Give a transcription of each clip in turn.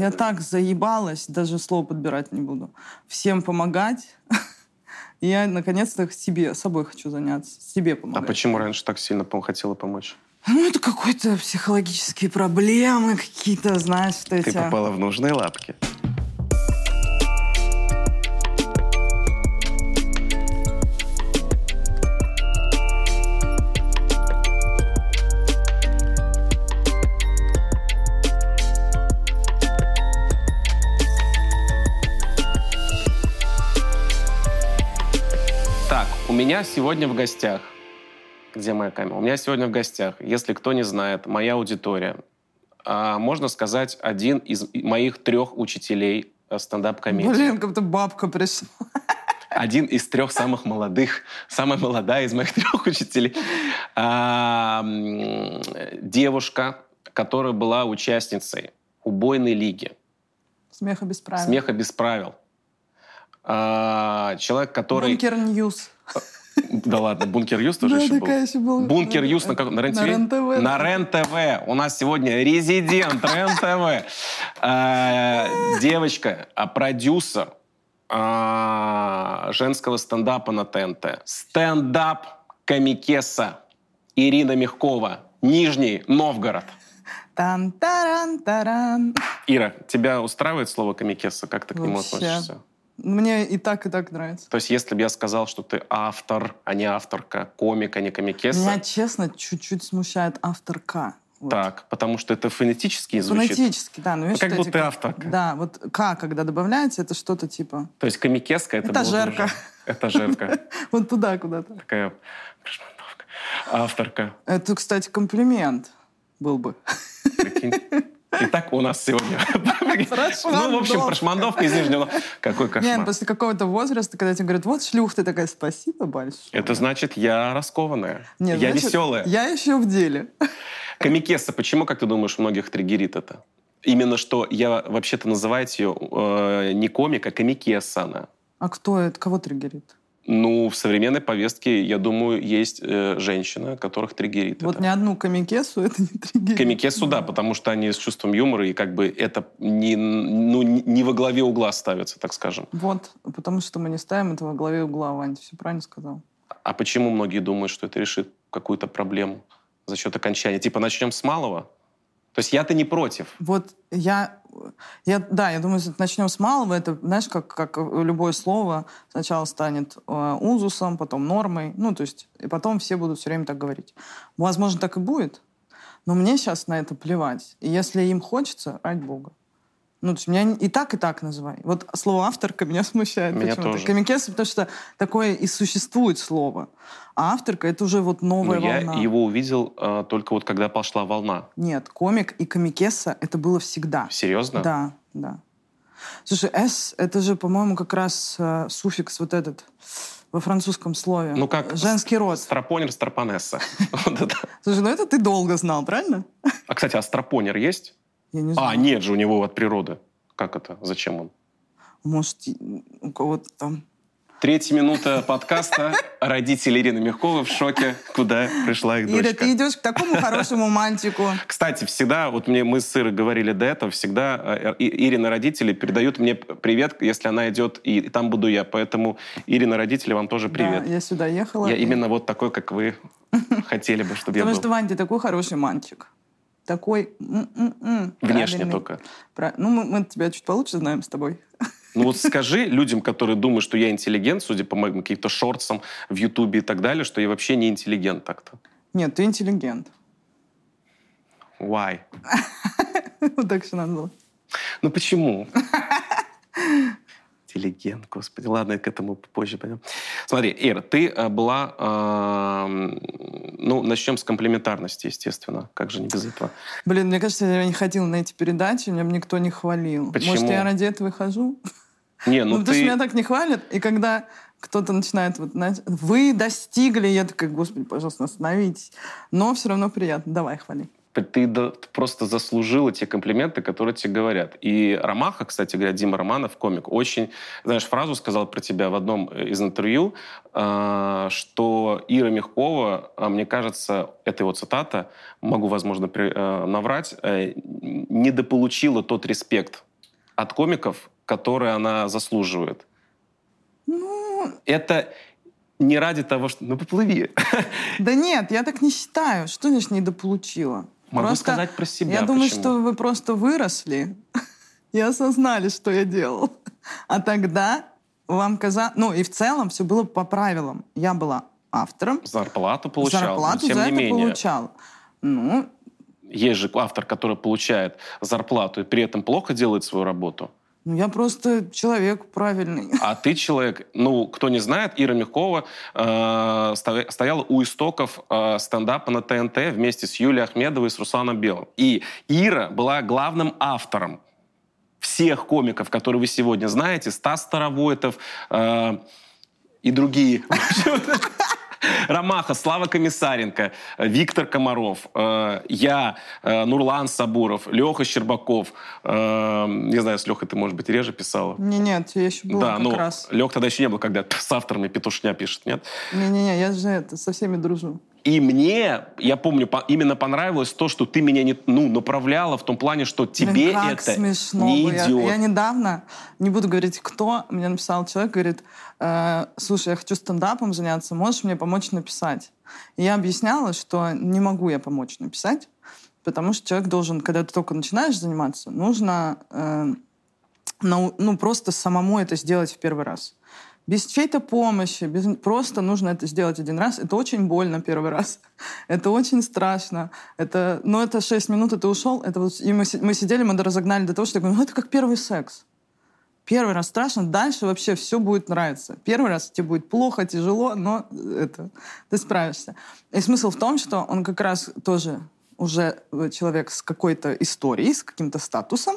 Я так заебалась, даже слово подбирать не буду. Всем помогать. Я, наконец-то, себе, собой хочу заняться, себе А помогать. почему раньше так сильно хотела помочь? Ну, это какие-то психологические проблемы, какие-то, знаешь, что Ты эти... попала в нужные лапки. Меня сегодня в гостях. Где моя камера? У меня сегодня в гостях, если кто не знает, моя аудитория. А, можно сказать, один из моих трех учителей э, стендап-комедии. Блин, как будто бабка пришла. Один из трех самых молодых, самая молодая из моих трех учителей. А, девушка, которая была участницей убойной лиги. Смеха без правил. Смеха без правил. А, человек, который... Бункер Ньюс. Да ладно, Бункер Ньюс тоже Да, еще был. еще. Бункер Ньюс на, как- на РЕН-ТВ? На РЕН-ТВ. На РЕН-ТВ. У нас сегодня резидент РЕН-ТВ. А, Девочка, а, продюсер а, женского стендапа на ТНТ. Стендап комикесса Ирина Мягкова. Нижний Новгород. Тан-таран-таран. Ира, тебя устраивает слово комикеса? Как ты к нему относишься? Мне и так, и так нравится. То есть, если бы я сказал, что ты автор, а не авторка, комик, а не комикеса, Меня, честно, чуть-чуть смущает авторка. Вот. так, потому что это фонетически звучит. Фонетически, да. Ну, видишь, как будто эти- авторка. Да, вот «к», когда добавляется, это что-то типа... То есть комикеска это Этажерка. было бы уже- Этажерка. Вот туда куда-то. Такая прошмандовка. Авторка. Это, кстати, комплимент был бы. Прикинь. Итак, у нас сегодня... Ну, в общем, прошмандовка из Нижнего. Какой Нет, кошмар. после какого-то возраста, когда тебе говорят, вот шлюх, ты такая, спасибо большое. Это значит, я раскованная. Нет, я веселая. Я еще в деле. Комикеса, почему, как ты думаешь, многих триггерит это? Именно что я вообще-то называете ее э, не комик, а комикеса она. А кто это? Кого триггерит? Ну, в современной повестке, я думаю, есть э, женщины, которых триггерит Вот это. ни одну комикесу это не триггерит. Комикесу, да, потому что они с чувством юмора, и как бы это не, ну, не во главе угла ставится, так скажем. Вот, потому что мы не ставим это во главе угла, Вань, ты все правильно сказал. А почему многие думают, что это решит какую-то проблему за счет окончания? Типа начнем с малого? То есть я-то не против. Вот я, я, да, я думаю, начнем с малого, это, знаешь, как, как любое слово сначала станет э, узусом, потом нормой, ну, то есть, и потом все будут все время так говорить. Возможно, так и будет, но мне сейчас на это плевать. И если им хочется, ради бога. Ну, то есть меня и так, и так называй. Вот слово «авторка» меня смущает. Меня почему-то. тоже. Комикеса, потому что такое и существует слово. А авторка — это уже вот Но новая я волна. его увидел э, только вот когда пошла волна. Нет, комик и комикеса — это было всегда. Серьезно? Да, да. Слушай, «с» — это же, по-моему, как раз э, суффикс вот этот во французском слове. Ну как? Женский род. Стропонер, стропонесса. Слушай, ну это ты долго знал, правильно? А, кстати, а стропонер есть? Я не А, знаю. нет же у него от природы. Как это? Зачем он? Может, у кого-то там... Третья минута подкаста. Родители Ирины Мягковой в шоке, куда пришла их Ира, дочка. ты идешь к такому хорошему мальчику. Кстати, всегда, вот мне мы с Ирой говорили до этого, всегда э, И- Ирины родители передают мне привет, если она идет, и там буду я. Поэтому Ирина родители, вам тоже привет. Да, я сюда ехала. я и- именно вот такой, как вы хотели бы, чтобы я Потому был. что, Вань, ты такой хороший мальчик. Такой... м-м-м, Внешне правильный. только. Пра- Ну, мы, мы тебя чуть получше знаем с тобой. Ну вот скажи людям, которые думают, что я интеллигент, судя по моим каким-то шортсам в Ютубе и так далее, что я вообще не интеллигент так-то. Нет, ты интеллигент. Why? Вот так все надо было. Ну почему? Интеллигент, господи. Ладно, к этому позже пойдем. Смотри, Ира, ты э, была... эм, ну, начнем с комплементарности, естественно. Как же не без этого? Блин, мне кажется, я не ходила на эти передачи, меня бы никто не хвалил. Почему? Может, я ради этого и хожу? Не, Ну, ну, потому что ты... меня так не хвалят, и когда кто-то начинает вот, знаете, вы достигли, я такая, господи, пожалуйста, остановитесь. Но все равно приятно. Давай, хвали. Ты просто заслужила те комплименты, которые тебе говорят. И Ромаха, кстати говоря, Дима Романов, комик, очень, знаешь, фразу сказал про тебя в одном из интервью, э, что Ира Мягкова, э, мне кажется, это его цитата, могу, возможно, э, наврать, э, недополучила тот респект от комиков, которые она заслуживает? Ну... Это не ради того, что... Ну, поплыви. Да нет, я так не считаю. Что значит недополучила? Могу просто сказать про себя. Я думаю, почему? что вы просто выросли и осознали, что я делал. А тогда вам казалось... Ну, и в целом все было по правилам. Я была автором. Зарплату получал. Зарплату тем за не это менее. получал. Ну... Есть же автор, который получает зарплату и при этом плохо делает свою работу. Ну, я просто человек правильный. А ты человек, ну, кто не знает, Ира Мягкова э, стояла у истоков э, стендапа на ТНТ вместе с Юлией Ахмедовой и с Русланом Белым. И Ира была главным автором всех комиков, которые вы сегодня знаете, Стас Старовойтов э, и другие. Ромаха, Слава Комиссаренко, Виктор Комаров, э, я, э, Нурлан Сабуров, Леха Щербаков. Э, не знаю, с Лехой ты, может быть, реже писала. Не, нет, я еще была да, как ну, раз. Лех тогда еще не был, когда с авторами петушня пишет, нет? Не-не-не, я же это, со всеми дружу. И мне, я помню, по, именно понравилось то, что ты меня не, ну, направляла в том плане, что тебе Блин, как это смешно не идет. Я, я недавно, не буду говорить кто, мне написал человек, говорит, э, слушай, я хочу стендапом заняться, можешь мне помочь написать? И я объясняла, что не могу я помочь написать, потому что человек должен, когда ты только начинаешь заниматься, нужно э, ну, ну, просто самому это сделать в первый раз без чьей-то помощи, без... просто нужно это сделать один раз. Это очень больно первый раз. это очень страшно. Это... Но это 6 минут, и ты ушел. Это вот... И мы, мы сидели, мы разогнали до того, что я говорю, ну это как первый секс. Первый раз страшно, дальше вообще все будет нравиться. Первый раз тебе будет плохо, тяжело, но это ты справишься. И смысл в том, что он как раз тоже уже человек с какой-то историей, с каким-то статусом,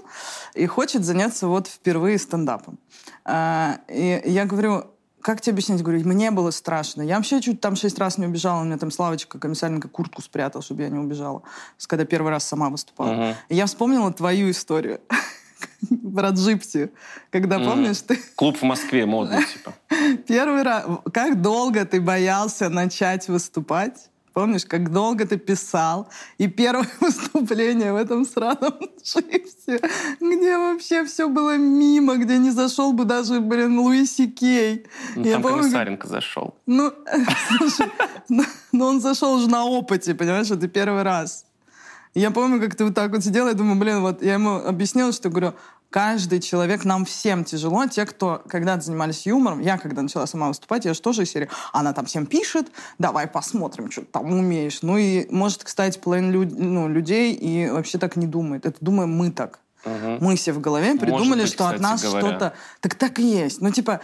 и хочет заняться вот впервые стендапом. А, и я говорю, как тебе объяснить? Говорю, мне было страшно. Я вообще чуть там шесть раз не убежала. У меня там Славочка, комиссаренко, куртку спрятал, чтобы я не убежала. Когда первый раз сама выступала. Uh-huh. И я вспомнила твою историю про джипси. Когда, mm. помнишь, ты... Клуб в Москве модный, типа. Первый раз... Как долго ты боялся начать выступать? Помнишь, как долго ты писал? И первое выступление в этом сраном джипсе, где вообще все было мимо, где не зашел бы даже, блин, Луиси Кей. Ну, Я там помню, Комиссаренко как... зашел. Ну, слушай, но ну, он зашел уже на опыте, понимаешь, это первый раз. Я помню, как ты вот так вот сидела, я думаю, блин, вот я ему объяснила, что говорю, каждый человек, нам всем тяжело. Те, кто когда-то занимались юмором, я когда начала сама выступать, я же тоже из серии, она там всем пишет, давай посмотрим, что ты там умеешь. Ну и, может, кстати, половина люд, ну, людей и вообще так не думает. Это думаем мы так. Угу. Мы все в голове придумали, быть, что от нас что-то... Так так и есть. Ну, типа,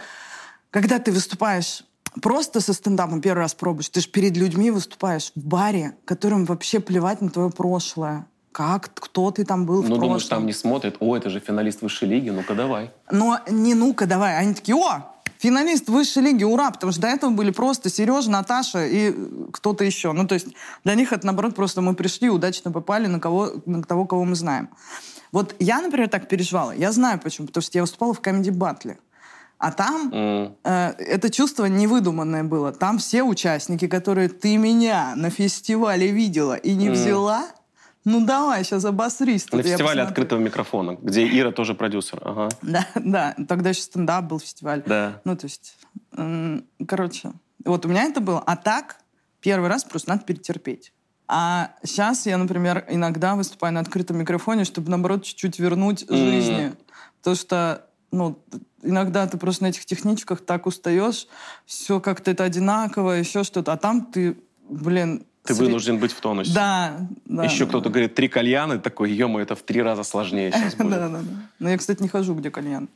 когда ты выступаешь просто со стендапом первый раз пробуешь, ты же перед людьми выступаешь в баре, которым вообще плевать на твое прошлое как, кто ты там был ну, в прошлом. Ну, думаешь, там не смотрят, о, это же финалист высшей лиги, ну-ка давай. Но не ну-ка давай, они такие, о, финалист высшей лиги, ура, потому что до этого были просто Сережа, Наташа и кто-то еще. Ну, то есть для них это, наоборот, просто мы пришли, удачно попали на, кого, на того, кого мы знаем. Вот я, например, так переживала. Я знаю почему. Потому что я выступала в комедий батле. А там mm. э, это чувство невыдуманное было. Там все участники, которые ты меня на фестивале видела и не mm. взяла, ну давай, сейчас обосрись. На фестивале открытого микрофона, где Ира тоже продюсер. Ага. Да, да. Тогда еще стендап был фестиваль. Да. Ну, то есть, короче, вот у меня это было. А так, первый раз просто надо перетерпеть. А сейчас я, например, иногда выступаю на открытом микрофоне, чтобы, наоборот, чуть-чуть вернуть mm. жизни. Потому что, ну, иногда ты просто на этих техничках так устаешь, все как-то это одинаково, еще что-то. А там ты, блин, ты вынужден быть в тонусе. Да, да. Еще да, кто-то да. говорит, три кальяна, такой, ё это в три раза сложнее сейчас будет. Да, да, да. Но я, кстати, не хожу, где кальян.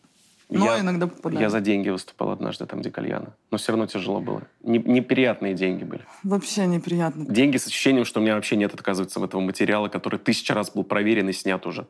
Но я, иногда попадаю. Я за деньги выступал однажды там, где кальяна. Но все равно тяжело было. Не, неприятные деньги были. Вообще неприятно. Деньги с ощущением, что у меня вообще нет, оказывается, в этого материала, который тысяча раз был проверен и снят уже.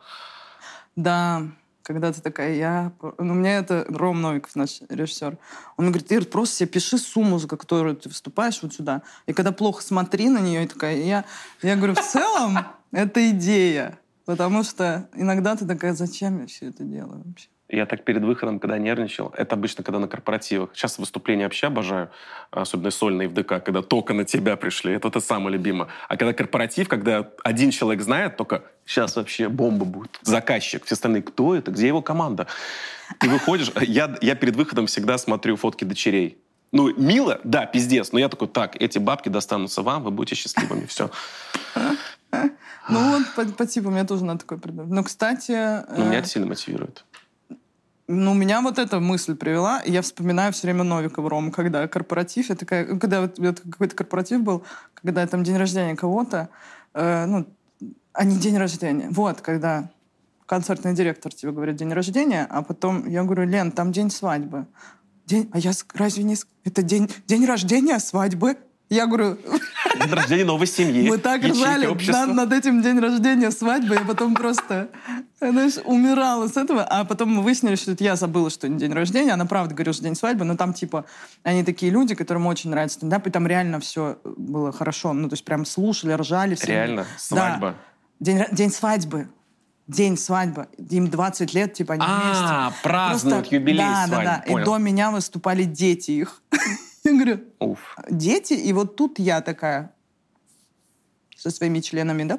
Да, когда ты такая, я... Ну, меня это Ром Новиков, наш режиссер. Он говорит, Ир, просто себе пиши сумму, за которую ты выступаешь вот сюда. И когда плохо смотри на нее, и такая, я... Я говорю, в целом, это идея. Потому что иногда ты такая, зачем я все это делаю вообще? Я так перед выходом, когда нервничал, это обычно когда на корпоративах. Сейчас выступления вообще обожаю, особенно сольные в ДК, когда только на тебя пришли. Это это самое любимое. А когда корпоратив, когда один человек знает, только сейчас вообще бомба будет. Заказчик, все остальные, кто это, где его команда? Ты выходишь, я, я перед выходом всегда смотрю фотки дочерей. Ну, мило, да, пиздец, но я такой, так, эти бабки достанутся вам, вы будете счастливыми, все. Ну вот, по, по типу, мне тоже надо такое придумать. Но, кстати... Ну, меня э, это сильно мотивирует. Ну, меня вот эта мысль привела, я вспоминаю все время Новикова Рома, когда корпоратив, я такая, когда вот, какой-то корпоратив был, когда там день рождения кого-то, э, ну, а не день рождения, вот, когда концертный директор тебе говорит день рождения, а потом я говорю, Лен, там день свадьбы. День, а я разве не... Это день, день рождения, свадьбы? Я говорю, День рождения новой семьи. мы так ржали над, над этим день рождения, свадьбы, я потом просто, знаешь, умирала с этого. А потом мы выяснили, что это я забыла, что не день рождения. Она правда говорила, что день свадьбы, но там типа они такие люди, которым очень нравится стендап, и там реально все было хорошо. Ну, то есть прям слушали, ржали. Все. Реально, свадьба. День, ро- день свадьбы. День свадьбы. Им 20 лет, типа, они А, вместе. празднуют Просто- юбилей Да, свадьбы, да, да. И понял. до меня выступали дети их. Я говорю, Уф. дети, и вот тут я такая со своими членами, да,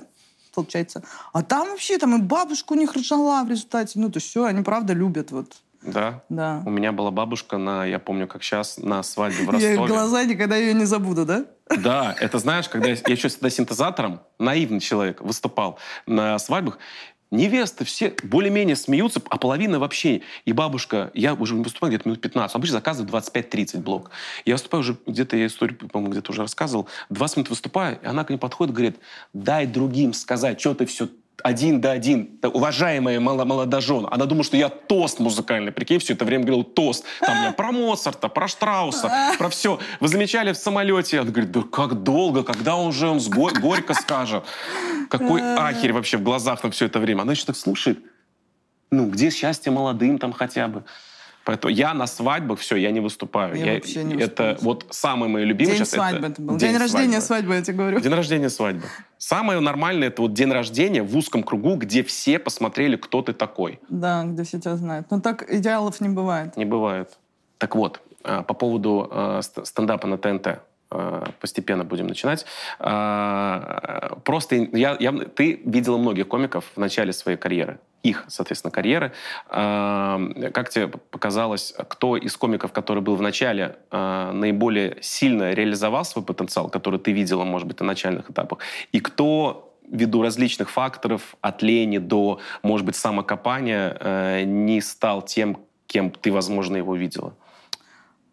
получается. А там вообще, там и бабушка у них ржала в результате. Ну, то все, они правда любят, вот, Да. да. У меня была бабушка на, я помню, как сейчас, на свадьбе в Я Ростове. глаза никогда ее не забуду, да? Да, это знаешь, когда я, я еще тогда синтезатором, наивный человек, выступал на свадьбах, невесты все более-менее смеются, а половина вообще. И бабушка, я уже выступаю где-то минут 15, обычно заказываю 25-30 блок. Я выступаю уже, где-то я историю, по-моему, где-то уже рассказывал, 20 минут выступаю, и она ко мне подходит говорит, дай другим сказать, что ты все один да один, уважаемая молодожен. Она думала, что я тост музыкальный. Прикинь, все это время говорил тост. Там я про Моцарта, про Штрауса, про все. Вы замечали в самолете? Она говорит, да как долго, когда он уже он с го- горько скажет. Какой ахерь вообще в глазах на все это время. Она еще так слушает. Ну, где счастье молодым там хотя бы? Поэтому я на свадьбах, все, я не выступаю. Я вообще не это выступаю. вот самые мои любимые День сейчас свадьбы это это был. День, рождения свадьбы, я тебе говорю. День рождения свадьбы. Самое нормальное это вот день рождения в узком кругу, где все посмотрели, кто ты такой. Да, где все тебя знают. Но так идеалов не бывает. Не бывает. Так вот, а, по поводу а, ст- стендапа на ТНТ. А, Постепенно будем начинать. А, Просто я, я- ты видела многих комиков в начале своей карьеры. Их, соответственно, карьеры. А, Как тебе показалось, кто из комиков, который был в начале, наиболее сильно реализовал свой потенциал, который ты видела, может быть, на начальных этапах? И кто ввиду различных факторов, от лени до, может быть, самокопания, э, не стал тем, кем ты, возможно, его видела?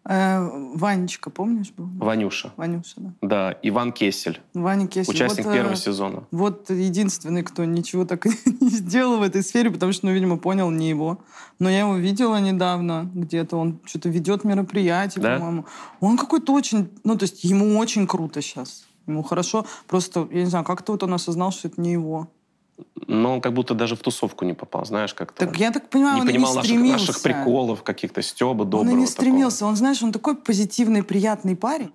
Э, Ванечка, помнишь, был? Ванюша. Ванюша, да. Да, Иван Кесель, Ваня Кесель. участник Вот, э, первого сезона. Вот единственный, кто ничего так не сделал в этой сфере, потому что, ну, видимо, понял не его. Но я его видела недавно где-то. Он что-то ведет мероприятие, Да? по-моему. Он какой-то очень... Ну, то есть ему очень круто сейчас. Ему хорошо. Просто, я не знаю, как-то вот он осознал, что это не его. Но он как будто даже в тусовку не попал, знаешь, как-то. Так я так понимаю, не он и понимал не наших, стремился. наших приколов, каких-то стеба Он доброго. и не такого. стремился. Он, знаешь, он такой позитивный, приятный парень,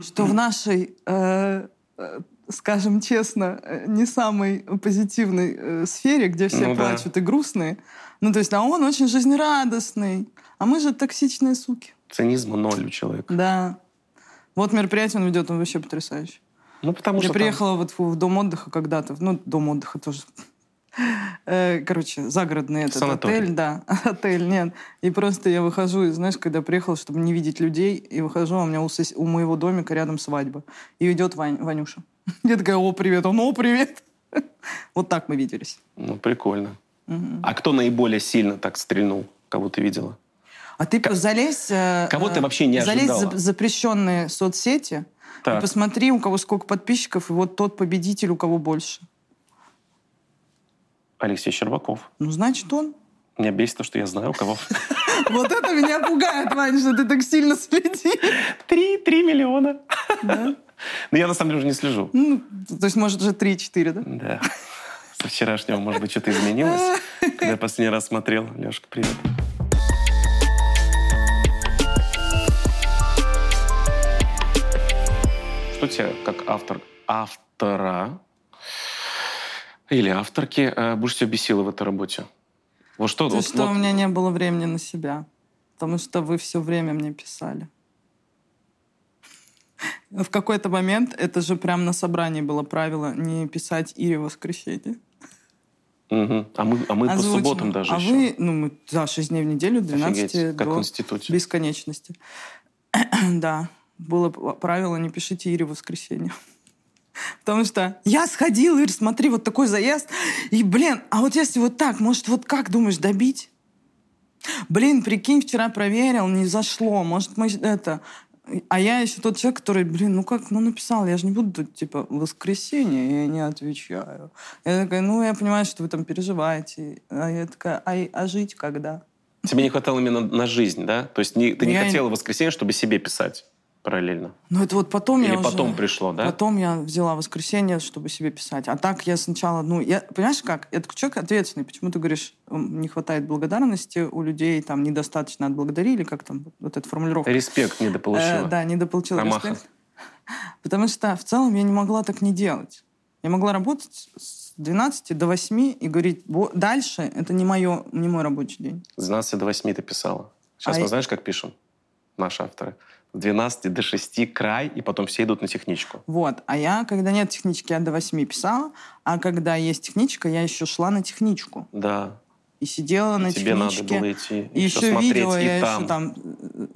что в нашей, э, э, скажем честно, э, не самой позитивной э, сфере, где все Ну да. плачут и грустные, ну, то есть, а он очень жизнерадостный. А мы же токсичные суки. Цинизма ноль у человека. Да. Вот мероприятие он ведет, он вообще потрясающий. Ну, потому Я что там- приехала вот в, дом отдыха когда-то. Ну, дом отдыха тоже. Э, Короче, загородный этот Санаторий. отель, да. Отель, нет. И просто я выхожу, и знаешь, когда приехала, чтобы не видеть людей, и выхожу, а у меня у, сос- у моего домика рядом свадьба. И идет Вань- Ванюша. Я такая, о, привет. Он, о, привет. Вот так мы виделись. Ну, прикольно. Мгм. А кто наиболее сильно так стрельнул, кого ты видела? А ты залезь... э, Кого ты э, вообще не Залезь в ожидала? за- запрещенные соцсети, и Так. посмотри, у кого сколько подписчиков, и вот тот победитель, у кого больше. Алексей Щербаков. Ну, значит, он. Меня бесит то, что я знаю, у кого. Вот это меня пугает, Вань, что ты так сильно следишь. Три, три миллиона. Да? Но я на самом деле уже не слежу. Ну, то есть, может, уже 3-4, да? Да. Со вчерашнего, может быть, что-то изменилось. Когда я последний раз смотрел. Лешка, привет. Тебе, как автор, автора или авторки, э, больше всего бесило в этой работе? Вот что, То, вот, что вот- у меня не было времени на себя. Потому что вы все время мне писали. В какой-то момент, это же прям на собрании было правило, не писать Ире в воскресенье. Мгм. А мы, а мы по субботам даже А еще. вы, ну, мы, да, 6 дней в неделю, 12 Офигеть, как в до институте. бесконечности. да, было правило, не пишите Ире в воскресенье. Потому что я сходил, Ир, смотри, вот такой заезд. И, блин, а вот если вот так, может, вот как думаешь, добить? Блин, прикинь, вчера проверил, не зашло. Может, мы это... А я еще тот человек, который, блин, ну как, ну написал, я же не буду, типа, в воскресенье, я не отвечаю. Я такая, ну я понимаю, что вы там переживаете. А я такая, а, а жить когда? Тебе не хватало именно на жизнь, да? То есть не- ты не Я- хотела в воскресенье, чтобы себе писать параллельно? Ну это вот потом я Или уже- потом пришло, да? Потом я взяла воскресенье, чтобы себе писать. А так я сначала, ну, я, понимаешь как? Я такой человек ответственный. Почему ты говоришь, не хватает благодарности у людей, там, недостаточно отблагодарили, как там, вот эта формулировка. Респект недополучила. Э, да, недополучила Ромаха. респект. Потому что в целом я не могла так не делать. Я могла работать с 12 до 8 и говорить, «Во- дальше это не, моё, не мой рабочий день. С 12 до 8 ты писала. Сейчас А мы я- знаешь, как пишем? Наши авторы. С 12 до 6 край, и потом все идут на техничку. Вот. А я, когда нет технички, я до 8 писала, а когда есть техничка, я еще шла на техничку. Да. И сидела на Тебе надо техничке. было идти. И еще смотреть, видео, и я там. еще там... э,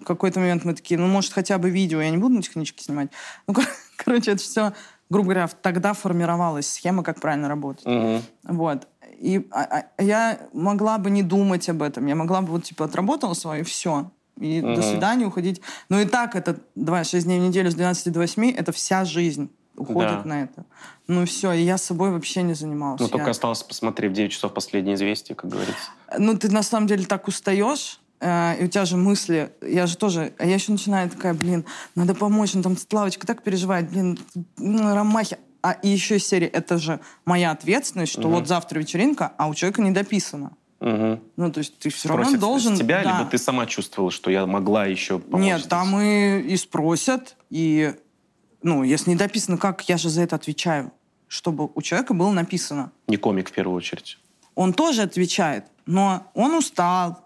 В какой-то момент мы такие, ну, может, хотя бы видео, я не буду на техничке снимать. Ну, кор- короче, это все, грубо говоря, тогда формировалась схема, как правильно работать. Мгм. Вот. И а- а- я могла бы не думать об этом. Я могла бы вот, типа, отработала свое, и все. И Мгм. до свидания уходить. Но и так это, давай, 6 дней в неделю с 12 до 8, это вся жизнь уходит Да. на это. Ну все, и я собой вообще не занималась. Ну, только Я- осталось посмотреть в 9 часов последнее известие, как говорится. Ну, ты на самом деле так устаешь, э, и у тебя же мысли, я же тоже, а я еще начинаю такая, блин, надо помочь, ну там Славочка так переживает, блин, ну, Ромахи. А и еще из серии, это же моя ответственность, что Мгм. вот завтра вечеринка, а у человека не дописано. Мгм. Ну, то есть ты все равно Спросят должен... с тебя, да. либо ты сама чувствовала, что я могла еще помочь Нет, здесь? там и, и спросят, и, ну, если не дописано, как я же за это отвечаю, чтобы у человека было написано. Не комик в первую очередь. Он тоже отвечает, но он устал.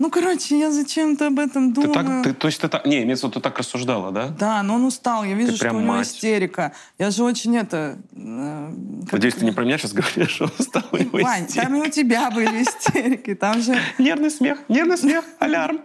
Ну, короче, я зачем-то об этом Ты думаю. так, ты, то есть ты так, не, имеется в виду, ты так рассуждала, да? Да, но он устал. Я вижу, Ты что у него мать. истерика. Я же очень это... э, Надеюсь, ты не про меня сейчас говоришь, что устал его Вань, истерика. там и у тебя были истерики. Там же... Нервный смех, нервный смех, алярм.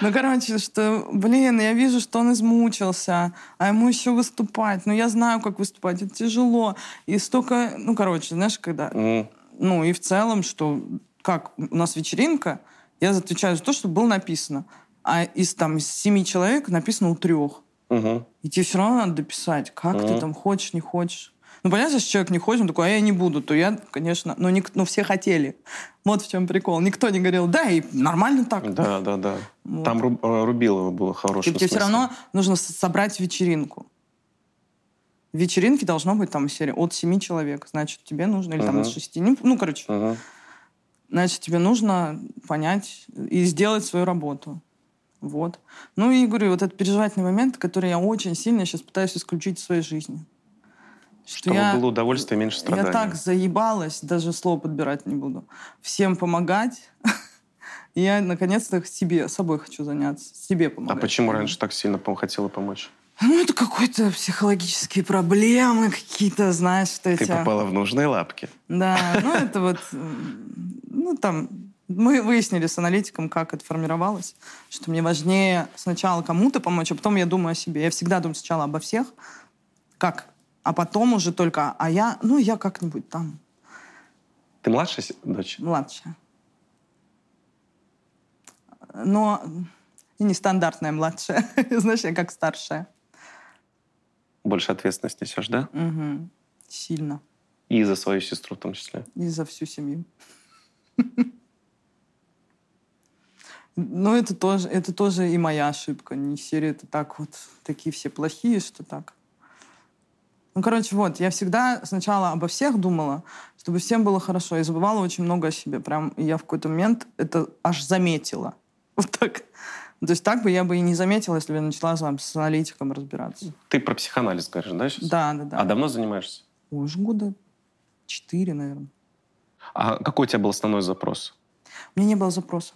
Ну, короче, что, блин, я вижу, что он измучился, а ему еще выступать. Ну, я знаю, как выступать, это тяжело. И столько, ну, короче, знаешь, когда... Ну, и в целом, что как у нас вечеринка, я отвечаю за то, что было написано. А из, там, из семи человек написано у трех. мгм. И тебе все равно надо дописать, как ты Мгм. там хочешь, не хочешь. Ну, понятно, если человек не хочет, он такой, а я не буду, то я, конечно... Но, ник- но все хотели. Вот в чем прикол. Никто не говорил, да, и нормально так. Да, да, да. Вот. Там Ру- э, Рубилова было хорошее. Типа, тебе все равно нужно собрать вечеринку. В вечеринке должно быть там серия от семи человек. Значит, тебе нужно, или там Мгм. от шести. Ну, ну, короче, значит, тебе нужно понять и сделать свою работу. Вот. Ну и говорю, вот этот переживательный момент, который я очень сильно сейчас пытаюсь исключить в своей жизни. Что Чтобы я, было удовольствие, меньше страданий. я так заебалась, даже слово подбирать не буду. Всем помогать. Я, наконец-то, себе, собой хочу заняться. Себе А помогать. почему раньше так сильно хотела помочь? Ну, это какие-то психологические проблемы какие-то, знаешь, что Ты эти... попала в нужные лапки. Да, ну это вот, ну там, мы выяснили с аналитиком, как это формировалось, что мне важнее сначала кому-то помочь, а потом я думаю о себе. Я всегда думаю сначала обо всех, как, а потом уже только, а я, ну я как-нибудь там, Ты младшая дочь? младшая. Но нестандартная младшая, знаешь, я как старшая. Больше ответственность несешь, да? Мгм. Сильно. И за свою сестру в том числе. И за всю семью. Но это тоже, это тоже и моя ошибка. Не серия, это так вот, такие все плохие, что так. Ну, короче, вот, я всегда сначала обо всех думала, чтобы всем было хорошо, и забывала очень много о себе. Прям я в какой-то момент это аж заметила. Вот так. То есть так бы я бы и не заметила, если бы я начала там, с аналитиком разбираться. Ты про психоанализ говоришь, да, сейчас? Да, да, да. А давно занимаешься? Уже года четыре, наверное. А какой у тебя был основной запрос? У меня не было запроса.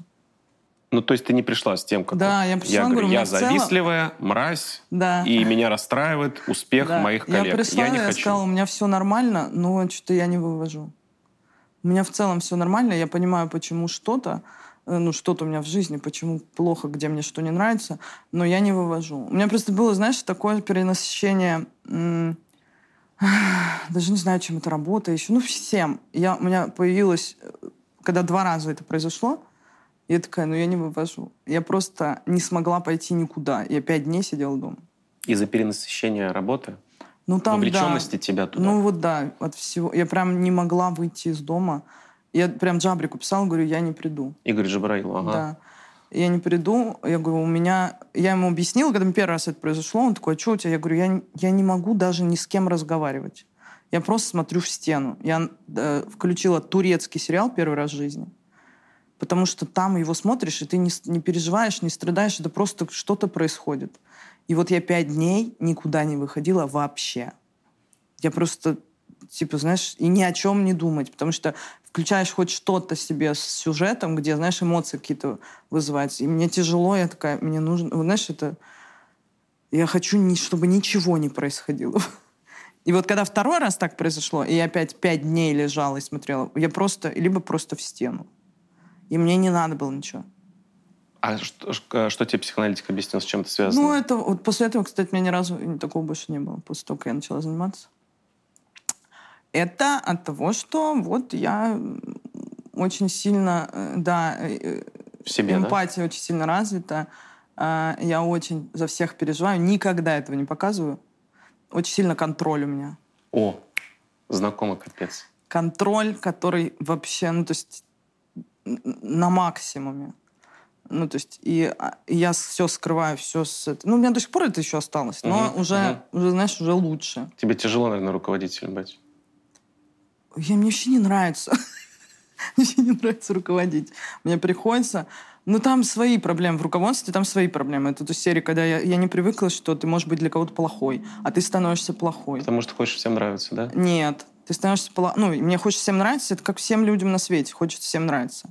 Ну, то есть ты не пришла с тем, как Да, я пришла, я говорю, говорю, я в целом- завистливая, мразь, Да. и меня расстраивает успех Да. моих коллег. Я пришла, не я хочу. сказала, у меня все нормально, но что-то я не вывожу. У меня в целом все нормально, я понимаю, почему что-то, ну, что-то у меня в жизни, почему плохо, где мне что не нравится, но я не вывожу. У меня просто было, знаешь, такое перенасыщение, м, даже не знаю, чем это работа еще, ну, всем. Я, у меня появилось, э, когда два раза это произошло, я такая, ну, я не вывожу. Я просто не смогла пойти никуда. Я пять дней сидела дома. Из-за перенасыщения работы? Ну, там, да. вовлеченности тебя туда? Ну вот да, от всего. Я прям не могла выйти из дома. Я прям Джабрику писала, говорю, я не приду. Игорь Джабраилов, ага. Да. Я не приду. Я говорю, у меня... Я ему объяснила, когда первый раз это произошло, он такой, а что у тебя? Я говорю, я, не- я не могу даже ни с кем разговаривать. Я просто смотрю в стену. Я э, включила турецкий сериал первый раз в жизни. Потому что там его смотришь, и ты не, не переживаешь, не страдаешь, это просто что-то происходит. И вот я пять дней никуда не выходила вообще. Я просто, типа, знаешь, и ни о чем не думать, потому что включаешь хоть что-то себе с сюжетом, где, знаешь, эмоции какие-то вызывать. И мне тяжело, я такая, мне нужно... Вот, знаешь, это... Я хочу, ни- чтобы ничего не происходило. И вот когда второй раз так произошло, и я опять пять дней лежала и смотрела, я просто... Либо просто в стену. И мне не надо было ничего. А что, ш- что тебе психоаналитик объяснил, с чем это связано? Ну, это вот после этого, кстати, у меня ни разу такого больше не было, после того, как я начала заниматься. Это от того, что вот я очень сильно, э, да, э, в себе, да? эмпатия очень сильно развита. А, Я очень за всех переживаю, никогда этого не показываю. Очень сильно контроль у меня. О, знакомо капец. Контроль, который вообще, ну, то есть на максимуме. Ну, то есть, и а, и я все скрываю, все с это. Ну, у меня до сих пор это еще осталось, но Мгм, уже, уже, знаешь, уже лучше. Тебе тяжело, наверное, руководителем быть. Я, мне вообще не нравится. Мне вообще не нравится руководить. Мне приходится... Ну, там свои проблемы в руководстве, там свои проблемы. Это ту серия, когда я, я не привыкла, что ты можешь быть для кого-то плохой, а ты становишься плохой. Потому что хочешь всем нравиться, да? Нет. Ты становишься... поло- Ну, мне хочется всем нравиться, это как всем людям на свете. Хочется всем нравиться.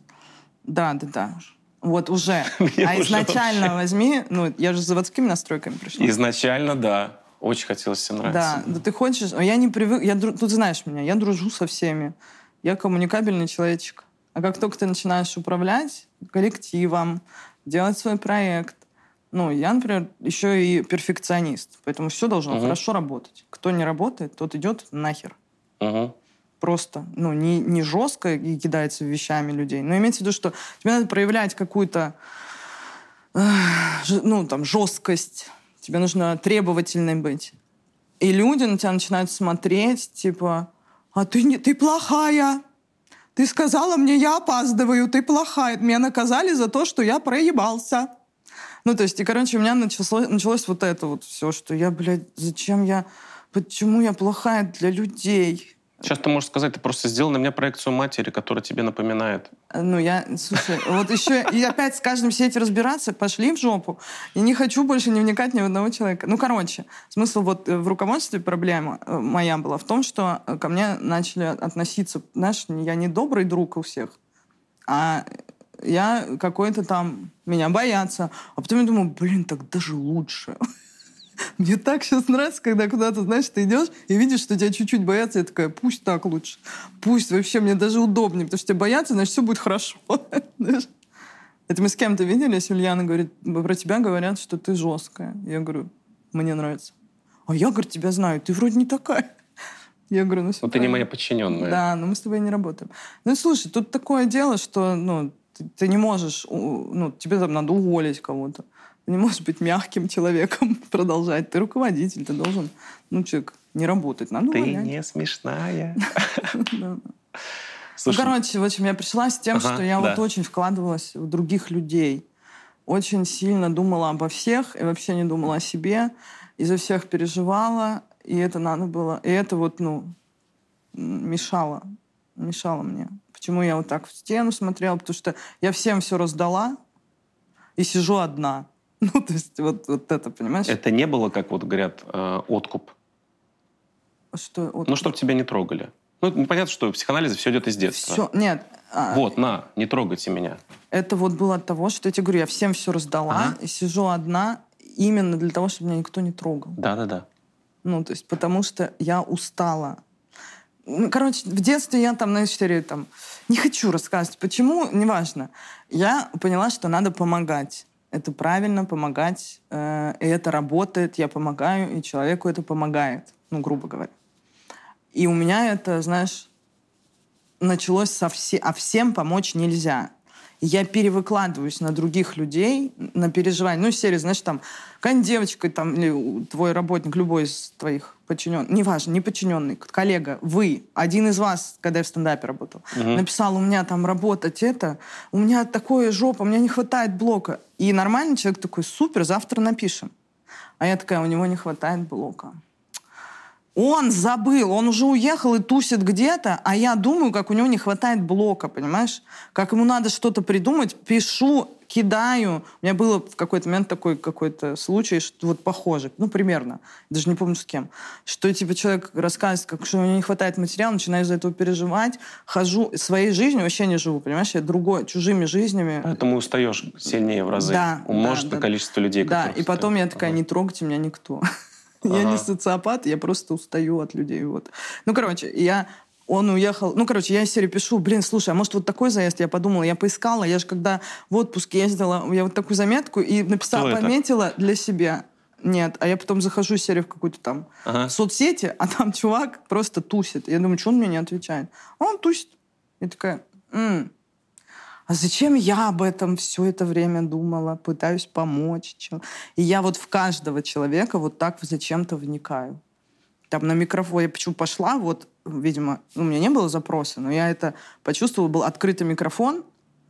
Да, да, да. Вот уже. А изначально возьми... Ну, я же с заводскими настройками пришла. Изначально, да. Очень хотелось всем Да, нравиться. да ты хочешь... а Я не привык... Я, дру- Тут знаешь меня, я дружу со всеми. Я коммуникабельный человечек. А как только ты начинаешь управлять коллективом, делать свой проект, ну, я, например, еще и перфекционист, поэтому все должно Мгм. хорошо работать. Кто не работает, тот идет нахер. Мгм. Просто, ну, не, не жестко и кидается вещами людей, но имеется в виду, что тебе надо проявлять какую-то, ж- ну, там, жесткость, тебе нужно требовательной быть. И люди на тебя начинают смотреть, типа, а ты, не, ты плохая. Ты сказала мне, я опаздываю, ты плохая. Меня наказали за то, что я проебался. Ну, то есть, и, короче, у меня началось, началось вот это вот все, что я, блядь, зачем я, почему я плохая для людей? Сейчас ты можешь сказать, ты просто сделал на меня проекцию матери, которая тебе напоминает. Ну, я, слушай, вот еще и опять с каждым сидеть разбираться, пошли в жопу. И не хочу больше не вникать ни в одного человека. Ну, короче, смысл вот э, в руководстве проблема э, моя была в том, что э, ко мне начали относиться, знаешь, я не добрый друг у всех, а я какой-то там, меня боятся. А потом я думаю, блин, так даже лучше. Мне так сейчас нравится, когда куда-то, знаешь, ты идешь и видишь, что тебя чуть-чуть боятся, я такая, пусть так лучше. Пусть вообще, мне даже удобнее, потому что тебя боятся, значит, все будет хорошо. Это мы с кем-то виделись, Ульяна говорит, про тебя говорят, что ты жесткая. Я говорю, мне нравится. А я, говорю, тебя знаю, ты вроде не такая. Я говорю, ну все Но ты не моя подчиненная. Да, но мы с тобой не работаем. Ну, слушай, тут такое дело, что, ну, ты, ты не можешь, ну, тебе там надо уволить кого-то. Ты не можешь быть мягким человеком, продолжать. Ты руководитель, ты должен, ну, человек, не работать. Надо Ты увольнять. не смешная. Слушай, ну, короче, в общем, я пришла с тем, Ага, что я да. вот очень вкладывалась в других людей. Очень сильно думала обо всех и вообще не думала о себе. И за всех переживала. И это надо было... И это вот, ну, мешало. Мешало мне. Почему я вот так в стену смотрела? Потому что я всем все раздала и сижу одна. Ну, то есть вот, вот это, понимаешь? это не было, как вот говорят, э, откуп. Что, вот- Ну, чтобы тебя не трогали. Ну, понятно, что психоанализ все идет из детства. Все, нет. а, Вот, на, не трогайте меня. Это вот было от того, что я тебе говорю, я всем все раздала, Ага. и сижу одна именно для того, чтобы меня никто не трогал. Да-да-да. Ну, то есть, потому что я устала. Ну, короче, в детстве я там на 4 там не хочу рассказывать, почему, неважно. Я поняла, что надо помогать. Это правильно, помогать. э, и это работает, я помогаю, и человеку это помогает, ну, грубо говоря. И у меня это, знаешь, началось со все, а всем помочь нельзя. Я перевыкладываюсь на других людей, на переживания. Ну, серии, знаешь, там, какая-нибудь девочка там, или твой работник, любой из твоих подчиненных, неважно, не подчиненный, коллега, вы, один из вас, когда я в стендапе работал, написал, у меня там работать это, у меня такое жопа, у меня не хватает блока. И нормальный человек такой, супер, завтра напишем. А я такая, у него не хватает блока. Он забыл, он уже уехал и тусит где-то, а я думаю, как у него не хватает блока, понимаешь? Как ему надо что-то придумать, пишу, кидаю. У меня было в какой-то момент такой какой-то случай, что вот похожий, ну, примерно, даже не помню с кем, что, типа, человек рассказывает, как, что у него не хватает материала, начинаю из-за этого переживать, хожу, своей жизнью вообще не живу, понимаешь? Я другой, чужими жизнями. Поэтому устаешь сильнее в разы. Да, Умножить да, на да. количество людей, Да, и потом устаешь. я такая, Ага. не трогайте меня никто. Я не социопат, я просто устаю от людей. Вот. Ну, короче, я он уехал. Ну, короче, я серии пишу, блин, слушай, а может вот такой заезд? Я подумала, я поискала, я же когда в отпуск ездила, я вот такую заметку и написала, Кто это? пометила для себя. Нет, а я потом захожу из серии в какую-то там Ага. соцсети, а там чувак просто тусит. Я думаю, что он мне не отвечает? А он тусит. Я такая, «М, а зачем я об этом все это время думала, пытаюсь помочь? чё?» И я вот в каждого человека вот так зачем-то вникаю. Там на микрофон я почему пошла, вот, видимо, ну, у меня не было запроса, но я это почувствовала, был открытый микрофон,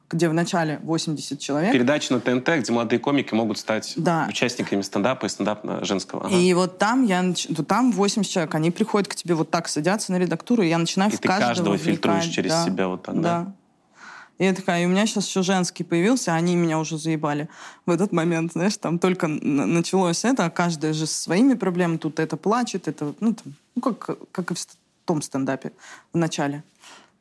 где в начале 80 человек. Передача на ТНТ, где молодые комики могут стать Да. участниками стендапа и стендапа женского. Ага. И вот там я нач- там 80 человек, они приходят к тебе вот так, садятся на редактуру, и я начинаю И в ты каждого каждого фильтруешь вникать. через Да, себя вот так, да? И я такая, и у меня сейчас еще женский появился, а они меня уже заебали в этот момент, знаешь, там только началось это, а каждая же со своими проблемами, тут это плачет, это, ну, там, ну как, как и в том стендапе в начале.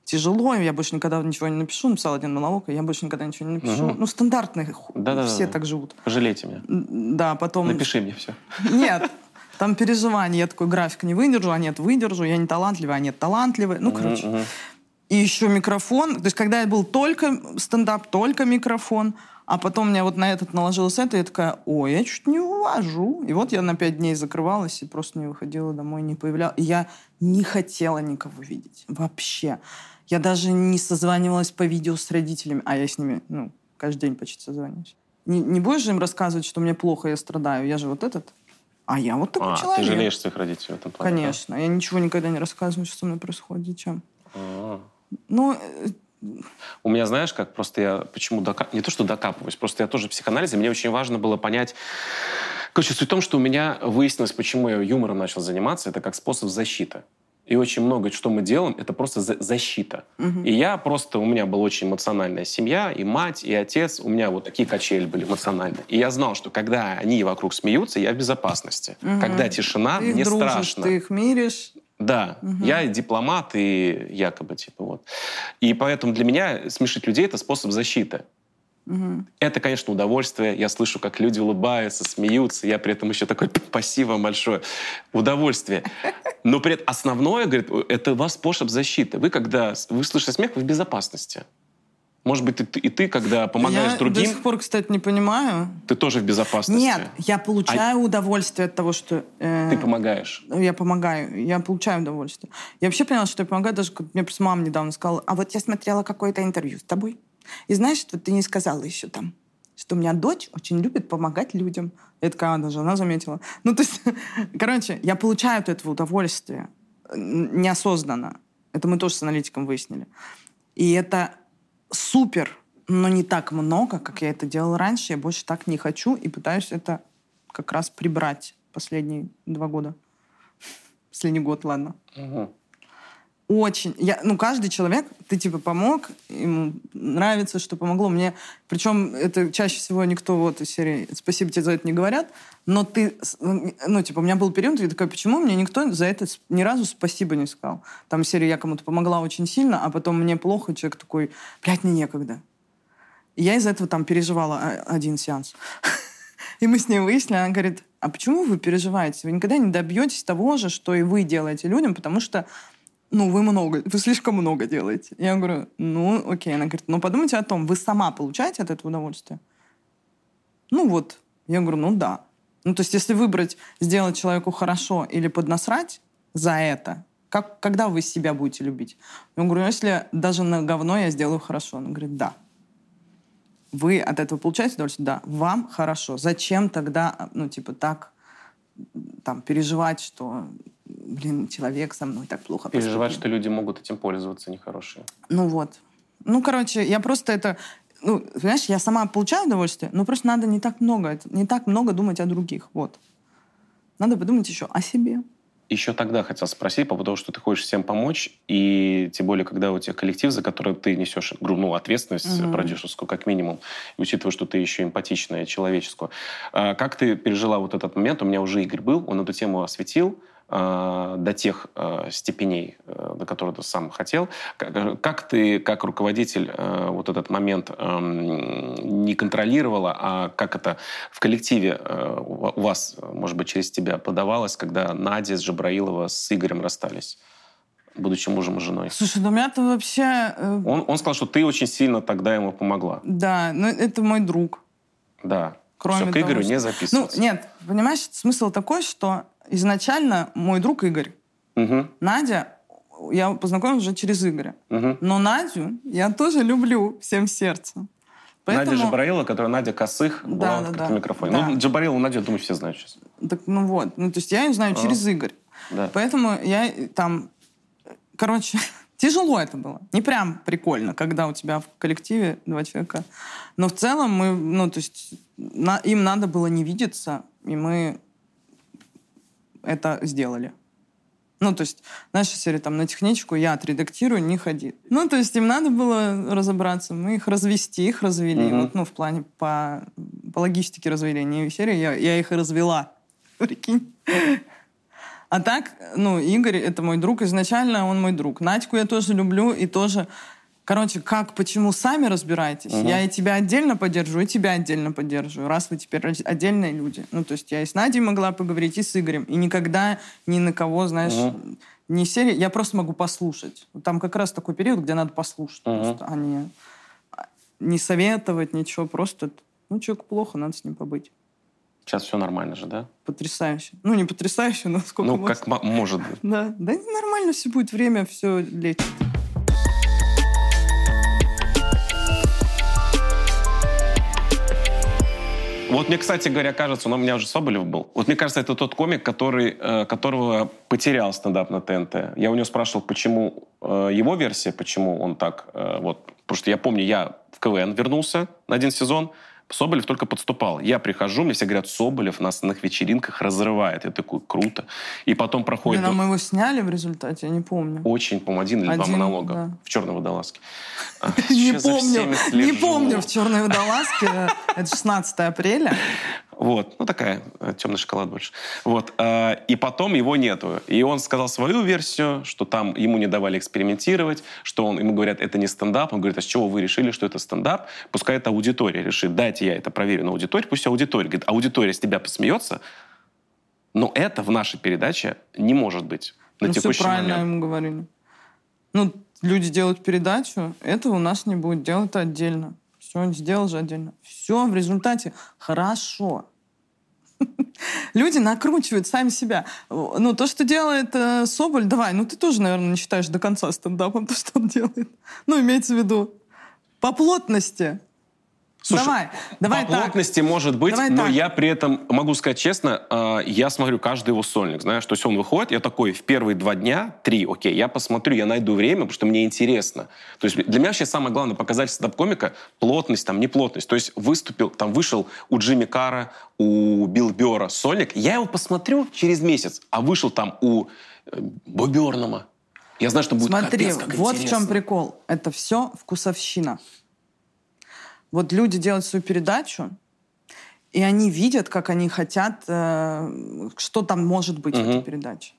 Тяжело, я больше никогда ничего не напишу, написал один монолог, и я больше никогда ничего не напишу. Мгм. Ну, стандартный, ху- Да-да-да. все так живут. Пожалейте меня. Да, потом... Напиши мне все. Нет, там переживания. Я такой график не выдержу, а нет, выдержу. Я не талантливая, а нет, талантливая. Ну, короче. И еще микрофон. То есть, когда я был только стендап, только микрофон, а потом у меня вот на этот наложилось это, я такая, ой, я чуть не увожу. И вот я на пять дней закрывалась и просто не выходила домой, не появлялась. И я не хотела никого видеть. Вообще. Я даже не созванивалась по видео с родителями, а я с ними, ну, каждый день почти созваниваюсь. Не, не будешь же им рассказывать, что мне плохо, я страдаю? Я же вот этот. А я вот такой А, человек. ты жалеешь своих родителей в этом плане? да? Конечно. Я ничего никогда не рассказываю, что со мной происходит. Зачем? А. Ну, У меня, знаешь, как просто я почему дока... не то, что докапываюсь, просто я тоже в психоанализе, мне очень важно было понять... Короче, суть в том, что у меня выяснилось, почему я юмором начал заниматься, это как способ защиты. И очень много, что мы делаем, это просто за- защита. И я просто, у меня была очень эмоциональная семья, и мать, и отец, у меня вот такие качели были эмоциональные. И я знал, что когда они вокруг смеются, я в безопасности. Когда тишина, ты мне дружишь, страшно. ты их миришь. Да, я и дипломат, и якобы, типа, вот. И поэтому для меня смешить людей — это способ защиты. Это, конечно, удовольствие. Я слышу, как люди улыбаются, смеются. Я при этом еще такой, спасибо вам большое. Удовольствие. Но при этом основное, говорит, это у вас способ защиты. Вы, когда вы слышите смех, вы в безопасности. Может быть, и ты, и ты, когда помогаешь я другим, до сих пор, кстати, не понимаю. ты тоже в безопасности. Нет, я получаю удовольствие от того, что... э, Ты помогаешь. Я помогаю, я получаю удовольствие. Я вообще поняла, что я помогаю, даже мне просто мама недавно сказала, а вот я смотрела какое-то интервью с тобой, и знаешь, что ты не сказала еще там, что у меня дочь очень любит помогать людям. Я такая, «А, даже она заметила. Ну, то есть, короче, я получаю от этого удовольствие неосознанно. Это мы тоже с аналитиком выяснили. И это супер, но не так много, как я это делала раньше. Я больше так не хочу и пытаюсь это как раз прибрать последние два года. Последний год, ладно. Мгм. Очень... Я, ну, каждый человек, ты типа помог, ему нравится, что помогло. Мне, причем это чаще всего никто вот из серии «Спасибо тебе за это» не говорят, но ты... Ну, типа, у меня был период, я такая, почему мне никто за это ни разу спасибо не сказал? Там серия «Я кому-то помогла очень сильно, а потом мне плохо», человек такой, блядь, мне некогда. И я из-за этого там переживала один сеанс. И мы с ней выяснили, она говорит, а почему вы переживаете? Вы никогда не добьетесь того же, что и вы делаете людям, потому что ну, вы много, вы слишком много делаете. Я говорю, ну, окей. Она говорит, ну, подумайте о том, вы сама получаете от этого удовольствие? Ну, вот. Я говорю, ну, да. Ну, то есть, если выбрать сделать человеку хорошо или поднасрать за это, как, когда вы себя будете любить? Я говорю, «Ну, если даже на говно я сделаю хорошо. Она говорит, да. Вы от этого получаете удовольствие? Да. Вам хорошо. Зачем тогда, ну, типа, так там переживать, что блин, человек со мной так плохо Переживать, поступил. что люди могут этим пользоваться нехорошие. Ну вот. Ну, короче, я просто это... Ну, понимаешь, я сама получаю удовольствие, но просто надо не так много, не так много думать о других. Вот. Надо подумать еще о себе. Еще тогда хотел спросить по поводу того, что ты хочешь всем помочь, и тем более, когда у тебя коллектив, за который ты несешь ну, ответственность mm-hmm. продюсерскую, как минимум, и учитывая, что ты еще эмпатичная, человеческую. А как ты пережила вот этот момент? У меня уже Игорь был, он эту тему осветил, до тех э, степеней, э, до которых ты сам хотел. Как, ты, как руководитель, вот этот момент эм, не контролировала, а как это в коллективе у вас, может быть, через тебя подавалось, когда Надя с Джабраилова с Игорем расстались? будучи мужем и женой. Слушай, ну у меня-то вообще... Он, он сказал, что ты очень сильно тогда ему помогла. Да, ну это мой друг. Да. Кроме Все, к Игорю того, что... не записываться. Ну, нет, понимаешь, смысл такой, что изначально мой друг Игорь. Угу. Надя, я познакомилась уже через Игоря. Угу. Но Надю я тоже люблю всем сердцем. Поэтому... Надя Джабарилова, которая Надя Косых да, была да, в да. микрофоне. Да. Ну, Джабарилова, Надя, я думаю, все знают сейчас. Так, ну вот. Ну, то есть я ее знаю а. через Игорь. Да. Поэтому я там... Короче, тяжело это было. Не прям прикольно, когда у тебя в коллективе два человека. Но в целом мы... Ну, то есть на, им надо было не видеться, и мы это сделали. Ну, то есть, наша серия там на техничку я отредактирую, не ходи. Ну, то есть им надо было разобраться, мы их развести, их развели. Mm-hmm. Вот, ну, в плане по, по логистике развели, не серии, я, я их развела. Прикинь. А так, ну, Игорь, это мой друг, изначально он мой друг. Надьку я тоже люблю и тоже Короче, как, почему сами разбирайтесь. Угу. Я и тебя отдельно поддержу, и тебя отдельно поддерживаю, раз вы теперь отдельные люди. Ну, то есть я и с Надей могла поговорить, и с Игорем. И никогда ни на кого, знаешь, угу. не серии. Я просто могу послушать. Там как раз такой период, где надо послушать угу. просто, а не, не советовать ничего. Просто, ну, человеку плохо, надо с ним побыть. Сейчас все нормально же, да? Потрясающе. Ну, не потрясающе, но сколько Ну, как может быть. Да, да нормально все будет, время все лечит. Вот мне, кстати говоря, кажется, но у меня уже Соболев был. Вот мне кажется, это тот комик, который, э, которого потерял стендап на ТНТ. Я у него спрашивал, почему э, его версия, почему он так э, вот. Потому что я помню, я в КВН вернулся на один сезон, Соболев только подступал. Я прихожу, мне все говорят, Соболев нас на вечеринках разрывает. Я такой, круто. И потом проходит... Блин, а мы его сняли в результате, я не помню. Очень, по-моему, один или один, два монолога да. в «Черной водолазке». Не помню, не помню в «Черной водолазке». Это 16 апреля. Вот, ну такая э, темный шоколад больше. Вот, э, и потом его нету. И он сказал свою версию, что там ему не давали экспериментировать, что он, ему говорят, это не стендап. Он говорит, а с чего вы решили, что это стендап? Пускай это аудитория решит. Дайте я это проверю на аудитории, пусть аудитория. Говорит, аудитория с тебя посмеется, но это в нашей передаче не может быть на ну, текущий все правильно момент. ему говорили. Ну, люди делают передачу, это у нас не будет, делать отдельно. Все, сделал же отдельно. Все в результате хорошо. Люди накручивают сами себя. Ну, то, что делает э, Соболь, давай, ну ты тоже, наверное, не считаешь до конца стендапом то, что он делает. Ну, имеется в виду по плотности. Слушай, давай, давай по так. плотности может быть, давай но так. я при этом могу сказать честно, э, я смотрю каждый его сольник, знаешь, то есть он выходит, я такой в первые два дня, три, окей, я посмотрю, я найду время, потому что мне интересно. То есть для меня вообще самое главное показать стендап-комика плотность, там, не плотность. То есть выступил, там вышел у Джимми Кара, у Билл Бера сольник, я его посмотрю через месяц, а вышел там у э, Бобернама, Я знаю, что будет Смотри, капец, как вот в чем интересно. прикол. Это все вкусовщина. Вот люди делают свою передачу, и они видят, как они хотят, э, что там может быть в Мгм. этой передаче.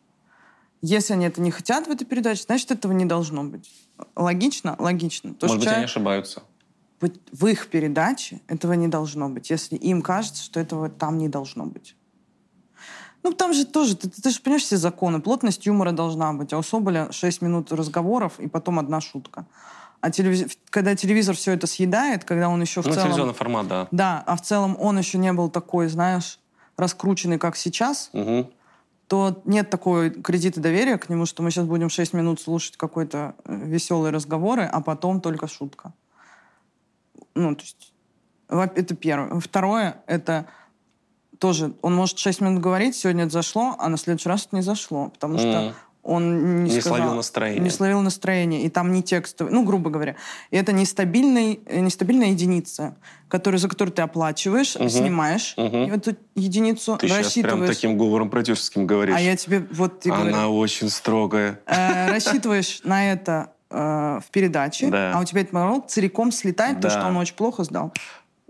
Если они это не хотят в этой передаче, значит, этого не должно быть. Логично? Логично. То, Может быть, они человек- ошибаются. вот в их передаче этого не должно быть, если им кажется, что этого там не должно быть. Ну, там же тоже, ты, ты же понимаешь все законы. Плотность юмора должна быть. А у Соболя 6 минут разговоров и потом одна шутка. А телевиз- когда телевизор все это съедает, когда он еще в Ну, целом... телевизионный формат, да. Да, а в целом он еще не был такой, знаешь, раскрученный, как сейчас, Мгм. то нет такой кредита доверия к нему, что мы сейчас будем 6 минут слушать какой-то э, веселые разговоры, а потом только шутка. Ну, то есть, это первое. Второе, это тоже, он может 6 минут говорить, сегодня это зашло, а на следующий раз это не зашло, потому что Мгм. Он не, Не сказал- словил настроение. Не словил настроение, и там не текстовый, ну, грубо говоря. И это нестабильный, э, нестабильная единица, которую, за которую ты оплачиваешь, Мгм. снимаешь Мгм. и эту единицу Ты сейчас прям рассчитываешь. таким говором продюсерским говоришь. А я тебе вот и говорю. Она очень строгая. Э, рассчитываешь на это э, в передаче, Да. а у тебя этот монолог целиком слетает, потому Да. что он очень плохо сдал.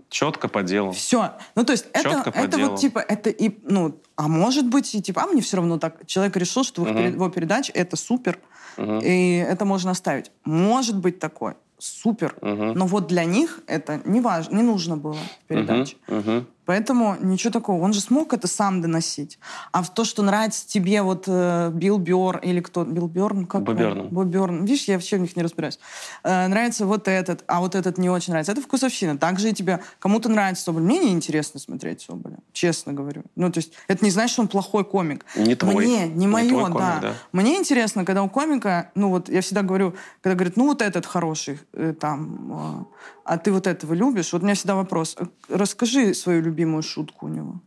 Четко по делу. Все. Ну, то есть это, по это делу. вот типа, это и, ну, а может быть, и типа, а мне все равно так. Человек решил, что перед- его передаче это супер, Мгм. и это можно оставить. Может быть такое. Супер. Мгм. Но вот для них это не важно, не нужно было в передаче. Мгм. Поэтому ничего такого. Он же смог это сам доносить. А в то, что нравится тебе вот э, Билл Бёрн или кто? Билл Бёрн? Как Боб его? Бёрн. Боб Бёрн. Видишь, я вообще в них не разбираюсь. Э, нравится вот этот, а вот этот не очень нравится. Это вкусовщина. Также и тебе кому-то нравится Соболь. Мне неинтересно смотреть Соболя. Честно говорю. Ну, то есть это не значит, что он плохой комик. Не твой. Мне, не Не мое, твой да. комик, да. Мне интересно, когда у комика, ну вот я всегда говорю, когда говорят, ну вот этот хороший, э, там, э, а ты вот этого любишь, вот у меня всегда вопрос, э, расскажи свою любимую шутку у него.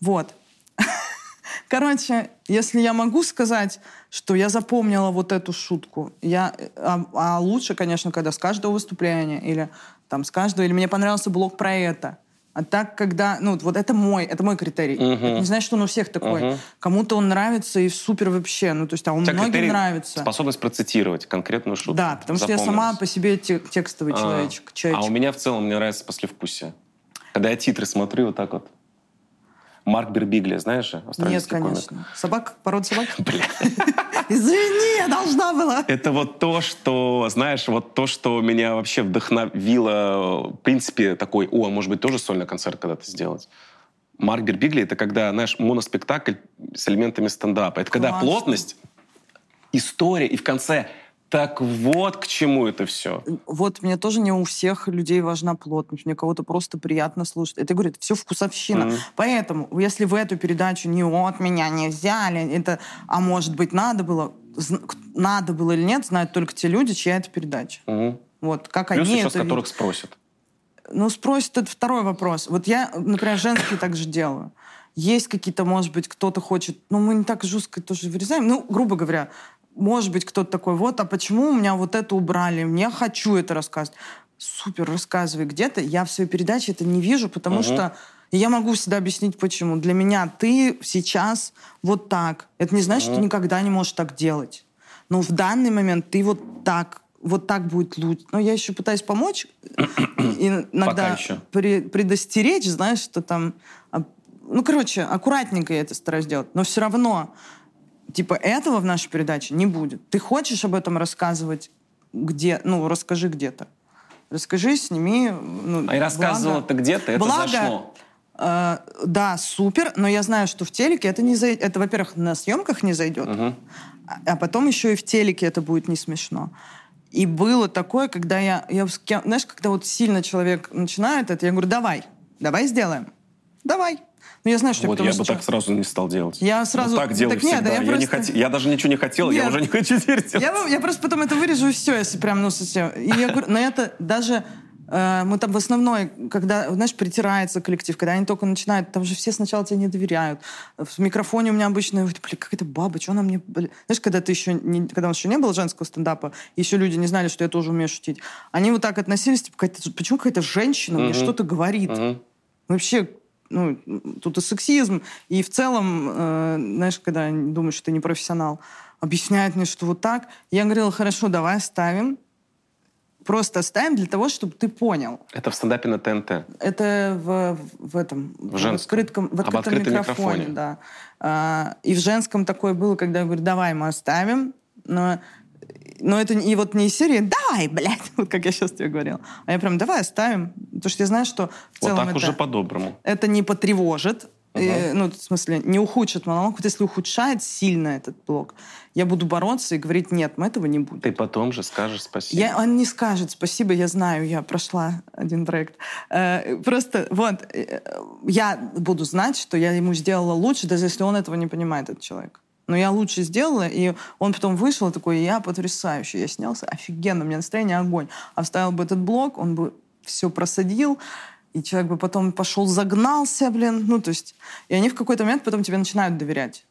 Вот. Короче, если я могу сказать, что я запомнила вот эту шутку, я, э, а, а лучше, конечно, когда с каждого выступления или там с каждого, или мне понравился блог про это. А так, когда, ну, вот это мой, это мой критерий. Мгм. Это не значит, что он у всех такой. Мгм. Кому-то он нравится и супер вообще. Ну, то есть, а У тебя многим критерий нравится. Способность процитировать конкретную шутку. Да, потому что я сама по себе те- текстовый А, человечек. человечек. А у меня в целом мне нравится послевкусие. Когда я титры смотрю вот так вот. Марк Бербигли, знаешь же? Нет, австралийский комик. конечно. Собак, порода собак? Бля. Извини, я должна была. Это вот то, что, знаешь, вот то, что меня вообще вдохновило, в принципе, такой, о, а может быть, тоже сольный концерт когда-то сделать. Марк Бербигли — это когда, знаешь, моноспектакль с элементами стендапа. Это когда Классно. плотность, история, и в конце так вот к чему это все. Вот мне тоже не у всех людей важна плотность. Мне кого-то просто приятно слушать. Это, говорю, это все вкусовщина. Мгм. Поэтому, если в эту передачу не от меня не взяли, это, а может быть, надо было, надо было или нет, знают только те люди, чья это передача. Вот, как Плюс они еще это с которых видят. спросят. Ну, спросят, это второй вопрос. Вот я, например, женский так же делаю. Есть какие-то, может быть, кто-то хочет... Ну, мы не так жестко тоже вырезаем. Ну, грубо говоря, может быть, кто-то такой, вот, а почему у меня вот это убрали? Мне хочу это рассказывать. Супер, рассказывай где-то. Я в своей передаче это не вижу, потому Мгм. что я могу всегда объяснить, почему. Для меня ты сейчас вот так. Это не значит, что ты никогда не можешь так делать. Но в данный момент ты вот так, вот так будет лучше. Но я еще пытаюсь помочь. Иногда пре- предостеречь, знаешь, что там... а, Ну, короче, аккуратненько я это стараюсь делать. Но все равно, типа, этого в нашей передаче не будет. Ты хочешь об этом рассказывать где? Ну, расскажи где-то. Расскажи, сними. Ну, А и рассказывала благо- ты где-то, это благо, зашло. э, да, супер, но я знаю, что в телеке это не зайдет. Это, во-первых, на съемках не зайдет, Мгм. а, а потом еще и в телеке это будет не смешно. И было такое, когда я, я знаешь, когда вот сильно человек начинает это, я говорю, давай, давай сделаем, давай. Ну, я знаю, что Вот я что бы так сразу не стал делать. Я сразу- Вот так делаю Так нет, всегда. да я я, не просто- хот- я даже ничего не хотел, я Нет. уже не хочу теперь делать. Я, я просто потом это вырежу и все, если прям, ну, совсем. И я говорю, но это даже э, мы там в основной, когда, знаешь, притирается коллектив, когда они только начинают, там же все сначала тебе не доверяют. В микрофоне у меня обычно, блин, какая-то баба, что она мне... блин?» Знаешь, когда ты еще, не, когда у нас еще не было женского стендапа, еще люди не знали, что я тоже умею шутить, они вот так относились, типа, какая-то- почему какая-то женщина мне Мгм. что-то говорит? Мгм. Вообще, ну, тут и сексизм, и в целом, э, знаешь, когда думаешь, что ты не профессионал. объясняет мне, что вот так. Я говорила, хорошо, давай оставим. Просто оставим для того, чтобы ты понял. Это в стендапе на ТНТ? Это в, в этом... В женском? В открытом, в открытом открытом микрофоне, микрофоне. да. А, и в женском такое было, когда я говорю, давай мы оставим, но, но это и вот не из серии «давай, блядь», вот как я сейчас тебе говорила, а я прям «давай оставим», потому что я знаю, что в Вот целом так это, уже по-доброму. это не потревожит, э, ну, в смысле, не ухудшит монолог. Вот если ухудшает сильно этот блок, я буду бороться и говорить «нет, мы этого не будем». Ты потом же скажешь спасибо. Я, он не скажет спасибо, я знаю, я прошла один проект. Э, просто вот, э, я буду знать, что я ему сделала лучше, даже если он этого не понимает, этот человек. Но я лучше сделала, и он потом вышел такой, я потрясающий, я снялся, офигенно, у меня настроение огонь. А вставил бы этот блок, он бы все просадил, и человек бы потом пошел, загнался, блин. Ну, то есть, и они в какой-то момент потом тебе начинают доверять.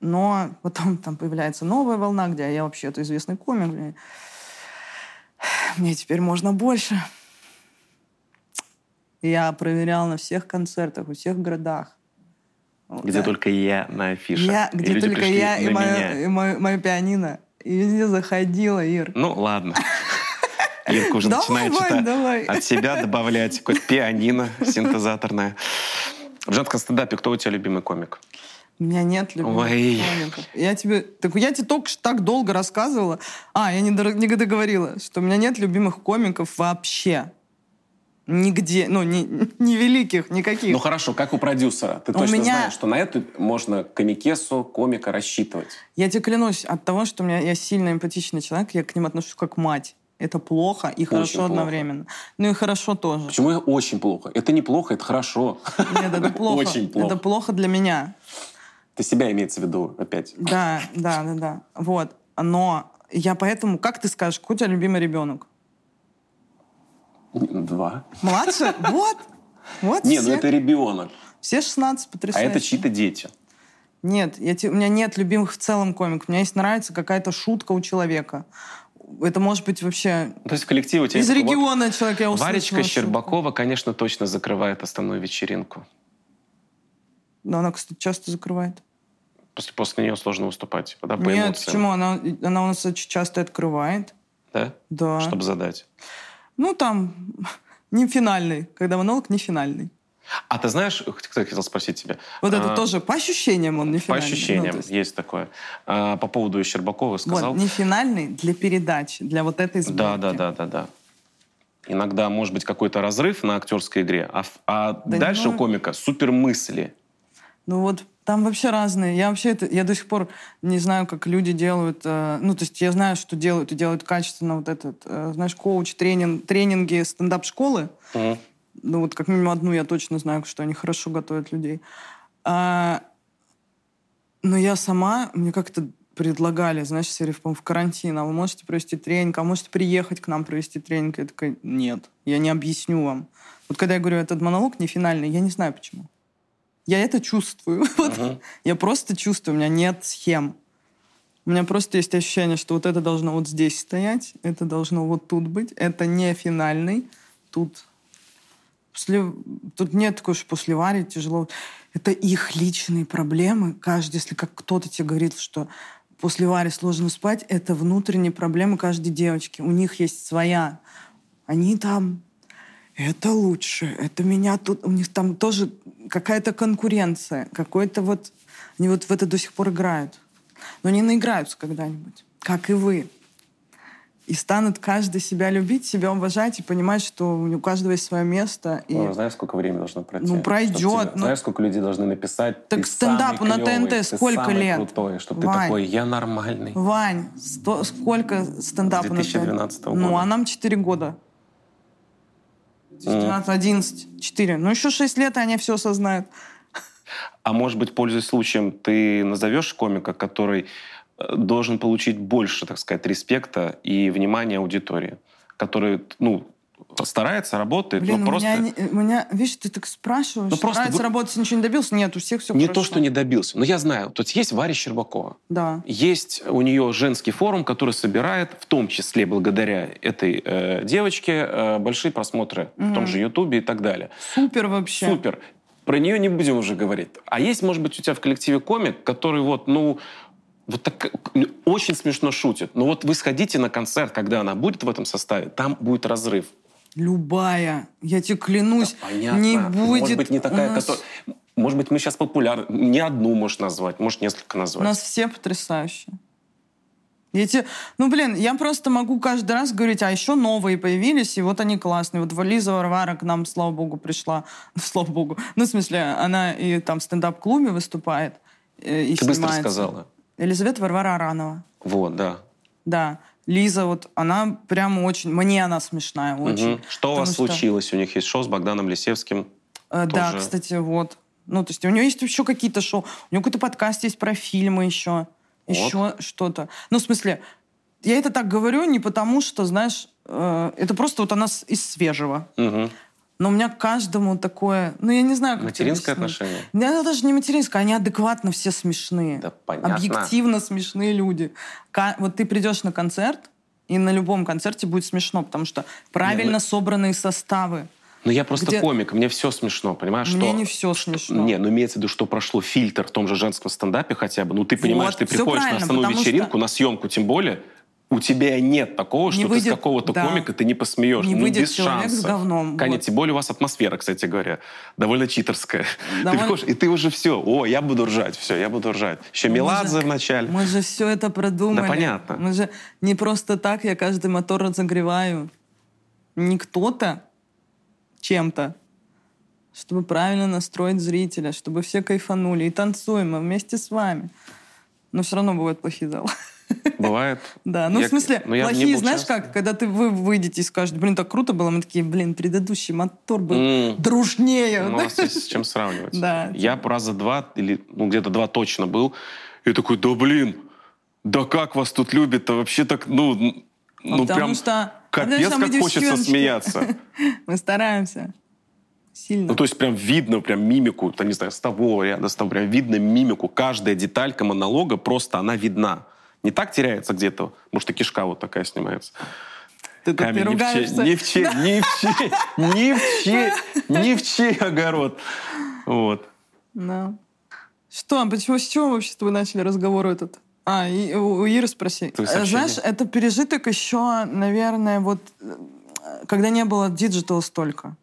Но потом там появляется новая волна, где я вообще-то известный комик. блин. Мне теперь можно больше. Я проверял на всех концертах, во всех городах. Где да. только я на афише. Я, И где люди только я и мое, и мое, мое пианино. И везде заходила, Ир. Ну, ладно. Ирка уже Давай, начинает что-то давай. от себя добавлять. Какое-то пианино синтезаторное. В женском стендапе кто у тебя любимый комик? У меня нет любимых Ой. комиков. Я тебе, так я тебе только что так долго рассказывала. А, я не, не договорила, что у меня нет любимых комиков вообще. Нигде, ну, ни, ни великих, никаких. Ну хорошо, как у продюсера. Ты У точно меня- знаешь, что на эту можно комикесу, комика рассчитывать. Я тебе клянусь, от того, что у меня я сильно эмпатичный человек, я к ним отношусь как мать. Это плохо и хорошо плохо. одновременно. Ну и хорошо тоже. Почему это очень плохо? Это не плохо, это хорошо. Нет, это плохо. Очень плохо. Это плохо для меня. Ты себя имеется в виду опять. Да, да, да, да. Вот. Но я поэтому, как ты скажешь, какой у тебя любимый ребенок? Два. Младше? Вот. Вот Не, ну это ребенок. Все 16 А потрясающе. это чьи-то дети. Нет, я те- у меня нет любимых в целом комиков. Мне есть нравится какая-то шутка у человека. Это может быть вообще То есть в коллективе у тебя... из есть вот региона человек, я услышала Варечка шутку. Щербакова, конечно, точно закрывает основную вечеринку. Да, она, кстати, часто закрывает. После, после нее сложно выступать. Да, по Нет, эмоциям. почему? Она, она у нас очень часто открывает. Да? Да. Чтобы задать. Ну, там, не финальный. Когда монолог не финальный. А ты знаешь, кто хотел спросить тебя? Вот это А, тоже по ощущениям он не По финальный. ощущениям, Ну, есть- есть такое. А, по поводу Щербакова сказал... Вот, не финальный для передачи, для вот этой сборки. Да, да, да, да, да. Иногда может быть какой-то разрыв на актерской игре, а, а Да дальше ну- у комика супер мысли. Ну вот там вообще разные. Я вообще это, я до сих пор не знаю, как люди делают. э, ну, то есть я знаю, что делают и делают качественно вот этот, э, знаешь, коуч, тренинг, тренинги стендап-школы. Мгм. Ну вот как минимум одну я точно знаю, что они хорошо готовят людей. А, но я сама, мне как-то предлагали, знаешь, серии, по-моему, в карантин, а вы можете провести тренинг, а можете приехать к нам провести тренинг? Я такая, нет, я не объясню вам. Вот когда я говорю, этот монолог не финальный, я не знаю почему. Я это чувствую. Мгм. Я просто чувствую, у меня нет схем. У меня просто есть ощущение, что вот это должно вот здесь стоять, это должно вот тут быть, это не финальный, тут После, тут нет такой, что после Вари тяжело. Это их личные проблемы. Каждый, если как кто-то тебе говорит, что после Вари сложно спать, это внутренние проблемы каждой девочки. У них есть своя. Они там это лучше, это меня тут... У них там тоже какая-то конкуренция, какой-то вот... Они вот в это до сих пор играют. Но они наиграются когда-нибудь, как и вы. И станут каждый себя любить, себя уважать и понимать, что у каждого есть свое место. И... Ну, знаешь, сколько времени должно пройти? Ну, пройдет, тебе- ну. Знаешь, сколько людей должны написать? Так «Ты стендапу на клёвый, ТНТ сколько лет? крутой, чтобы Вань. ты такой, я нормальный. Вань, сто- сколько стендапа на 2012 ТНТ? Ну, года. а нам 4 года. 12, 11, 4. Ну, еще 6 лет, и они все осознают. А может быть, пользуясь случаем, ты назовешь комика, который э, должен получить больше, так сказать, респекта и внимания аудитории, который, ну, старается, работает, Блин, но у, просто... меня, у меня, видишь, ты так спрашиваешь, Ну, просто старается вы- работать, ничего не добился. Нет, у всех все не хорошо. то, что не добился, но я знаю. Тут есть Варя Щербакова. Да. Есть у нее женский форум, который собирает, в том числе благодаря этой э, девочке, э, большие просмотры в том же Ютубе и так далее. Супер вообще. Супер. Про нее не будем уже говорить. А есть, может быть, у тебя в коллективе комик, который вот, ну, вот так очень смешно шутит. Но вот вы сходите на концерт, когда она будет в этом составе, там будет разрыв. Любая. Я тебе клянусь, Да, понятно. не будет. Может быть, не такая, у нас, которая... Может быть, мы сейчас популярны. Не одну можешь назвать, может, несколько У назвать. нас все потрясающие. Я те- Ну, блин, я просто могу каждый раз говорить, а еще новые появились, и вот они классные. Вот Лиза Варвара к нам, слава богу, пришла. Слава богу. Ну, в смысле, она и там в стендап-клубе выступает. э, И Ты быстро снимается. сказала. Елизавета Варвара Аранова. Вот, да. Да. Лиза, вот она прямо очень... Мне она смешная очень. Мгм. Что у вас что- случилось? У них есть шоу с Богданом Лисевским. Э, Да, кстати, вот. Ну, то есть у нее есть еще какие-то шоу. У нее какой-то подкаст есть про фильмы еще. Вот. Еще что-то. Ну, в смысле, я это так говорю не потому, что, знаешь, э, это просто вот она с- из свежего. Мгм. Но у меня к каждому такое... Ну, я не знаю, как Материнское отношение. Да, это даже не материнское, они адекватно все смешные. Да, понятно. Объективно смешные люди. Вот ты придешь на концерт, и на любом концерте будет смешно, потому что правильно мы- собранные составы. Ну, я просто Где- комик, мне все смешно, понимаешь? Мне что... не все смешно. Не, ну имеется в виду, что прошло фильтр в том же женском стендапе хотя бы. Ну, ты понимаешь, Вот, ты приходишь на основную вечеринку, что- на съемку тем более, у тебя нет такого, Не что ты выйдет- с какого-то да. комика ты не посмеешь. Не ну, выйдет без человек с шансов. говном, Конечно, вот. тем более у вас атмосфера, кстати говоря, довольно читерская. Ты Довольно- приходишь, и ты уже все, о, я буду ржать, все, я буду ржать. Еще Мы Меладзе же- в начале. Мы же все это продумали. Да, понятно. Мы же не просто так я каждый мотор разогреваю. Не кто-то чем-то. Чтобы правильно настроить зрителя, чтобы все кайфанули. И танцуем мы вместе с вами. Но все равно бывают плохие залы. Бывает. Да, ну Я- в смысле, ну, плохие, знаешь часто. как, когда ты вы выйдете и скажете, блин, так круто было, мы такие, блин, предыдущий мотор был М. дружнее. Ну, Да? есть с чем сравнивать. Да. Я раза два, или ну, где-то два точно был. И такой, да блин, да как вас тут любят-то? Вообще так, ну, ну Потому прям что- капец, потому что как хочется девчоночки. смеяться. Мы стараемся. Сильно. Ну, то есть прям видно прям мимику, там, не знаю, с того ряда, с того, прям видно мимику. Каждая деталька монолога просто она видна. Не так теряется где-то, может, и кишка вот такая снимается. Ты тут не Камень ни в чей, ругаешься. ни в чей, ни в чей, ни в чей, огород. Вот. Да. Что, а почему, с чего вообще с тобой начали разговор этот? А, и у Иры спроси. Э. Знаешь, это пережиток еще, наверное, вот э, когда не было диджитал столько.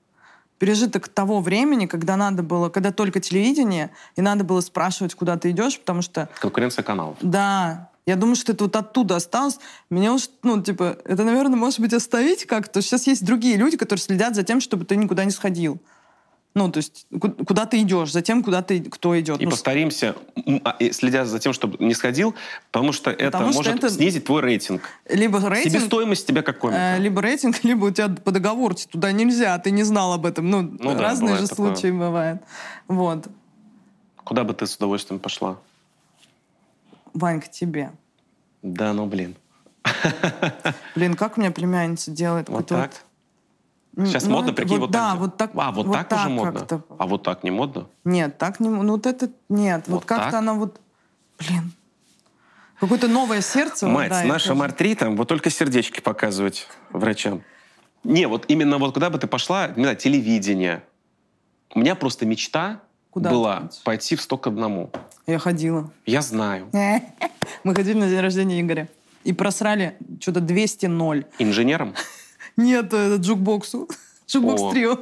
Пережиток того времени, когда надо было, когда только телевидение, и надо было спрашивать, куда ты идешь, потому что Конкуренция каналов. да, я думаю, что это вот оттуда осталось. Мне уж, ну, типа, это, наверное, может быть, оставить как-то. Сейчас есть другие люди, которые следят за тем, чтобы ты никуда не сходил. Ну, то есть, ку- куда ты идешь, за тем, куда ты, кто идет. И Ну, постаримся, м, а, следя за тем, чтобы не сходил, потому что это Потому может это- снизить твой рейтинг. либо рейтинг, Себестоимость тебя как комика. э, либо рейтинг, либо у тебя по договору тебе туда нельзя, а ты не знал об этом. Ну, Ну да, разные бывает же такое. случаи бывают. Вот. Куда бы ты с удовольствием пошла? Ванька, тебе. Да, ну блин. Блин, как у меня племянница делает? Вот так? вот- Сейчас ну, модно, это прикинь, вот, вот да, так. вот так. А, вот, так, уже модно. А вот так не модно? Нет, так не... Ну, вот это... Нет, вот, Вот как-то так? она вот... Блин. Какое-то новое сердце. вот, Мать, да, с нашим тоже- артритом вот только сердечки показывать врачам. Не, вот именно вот куда бы ты пошла, не знаю, телевидение. У меня просто мечта Куда была ты? пойти в сто к одному. Я ходила. Я знаю. Мы ходили на день рождения Игоря. И просрали что-то 200-0. Инженером? Нет, это джукбоксу. Джукбокс трио.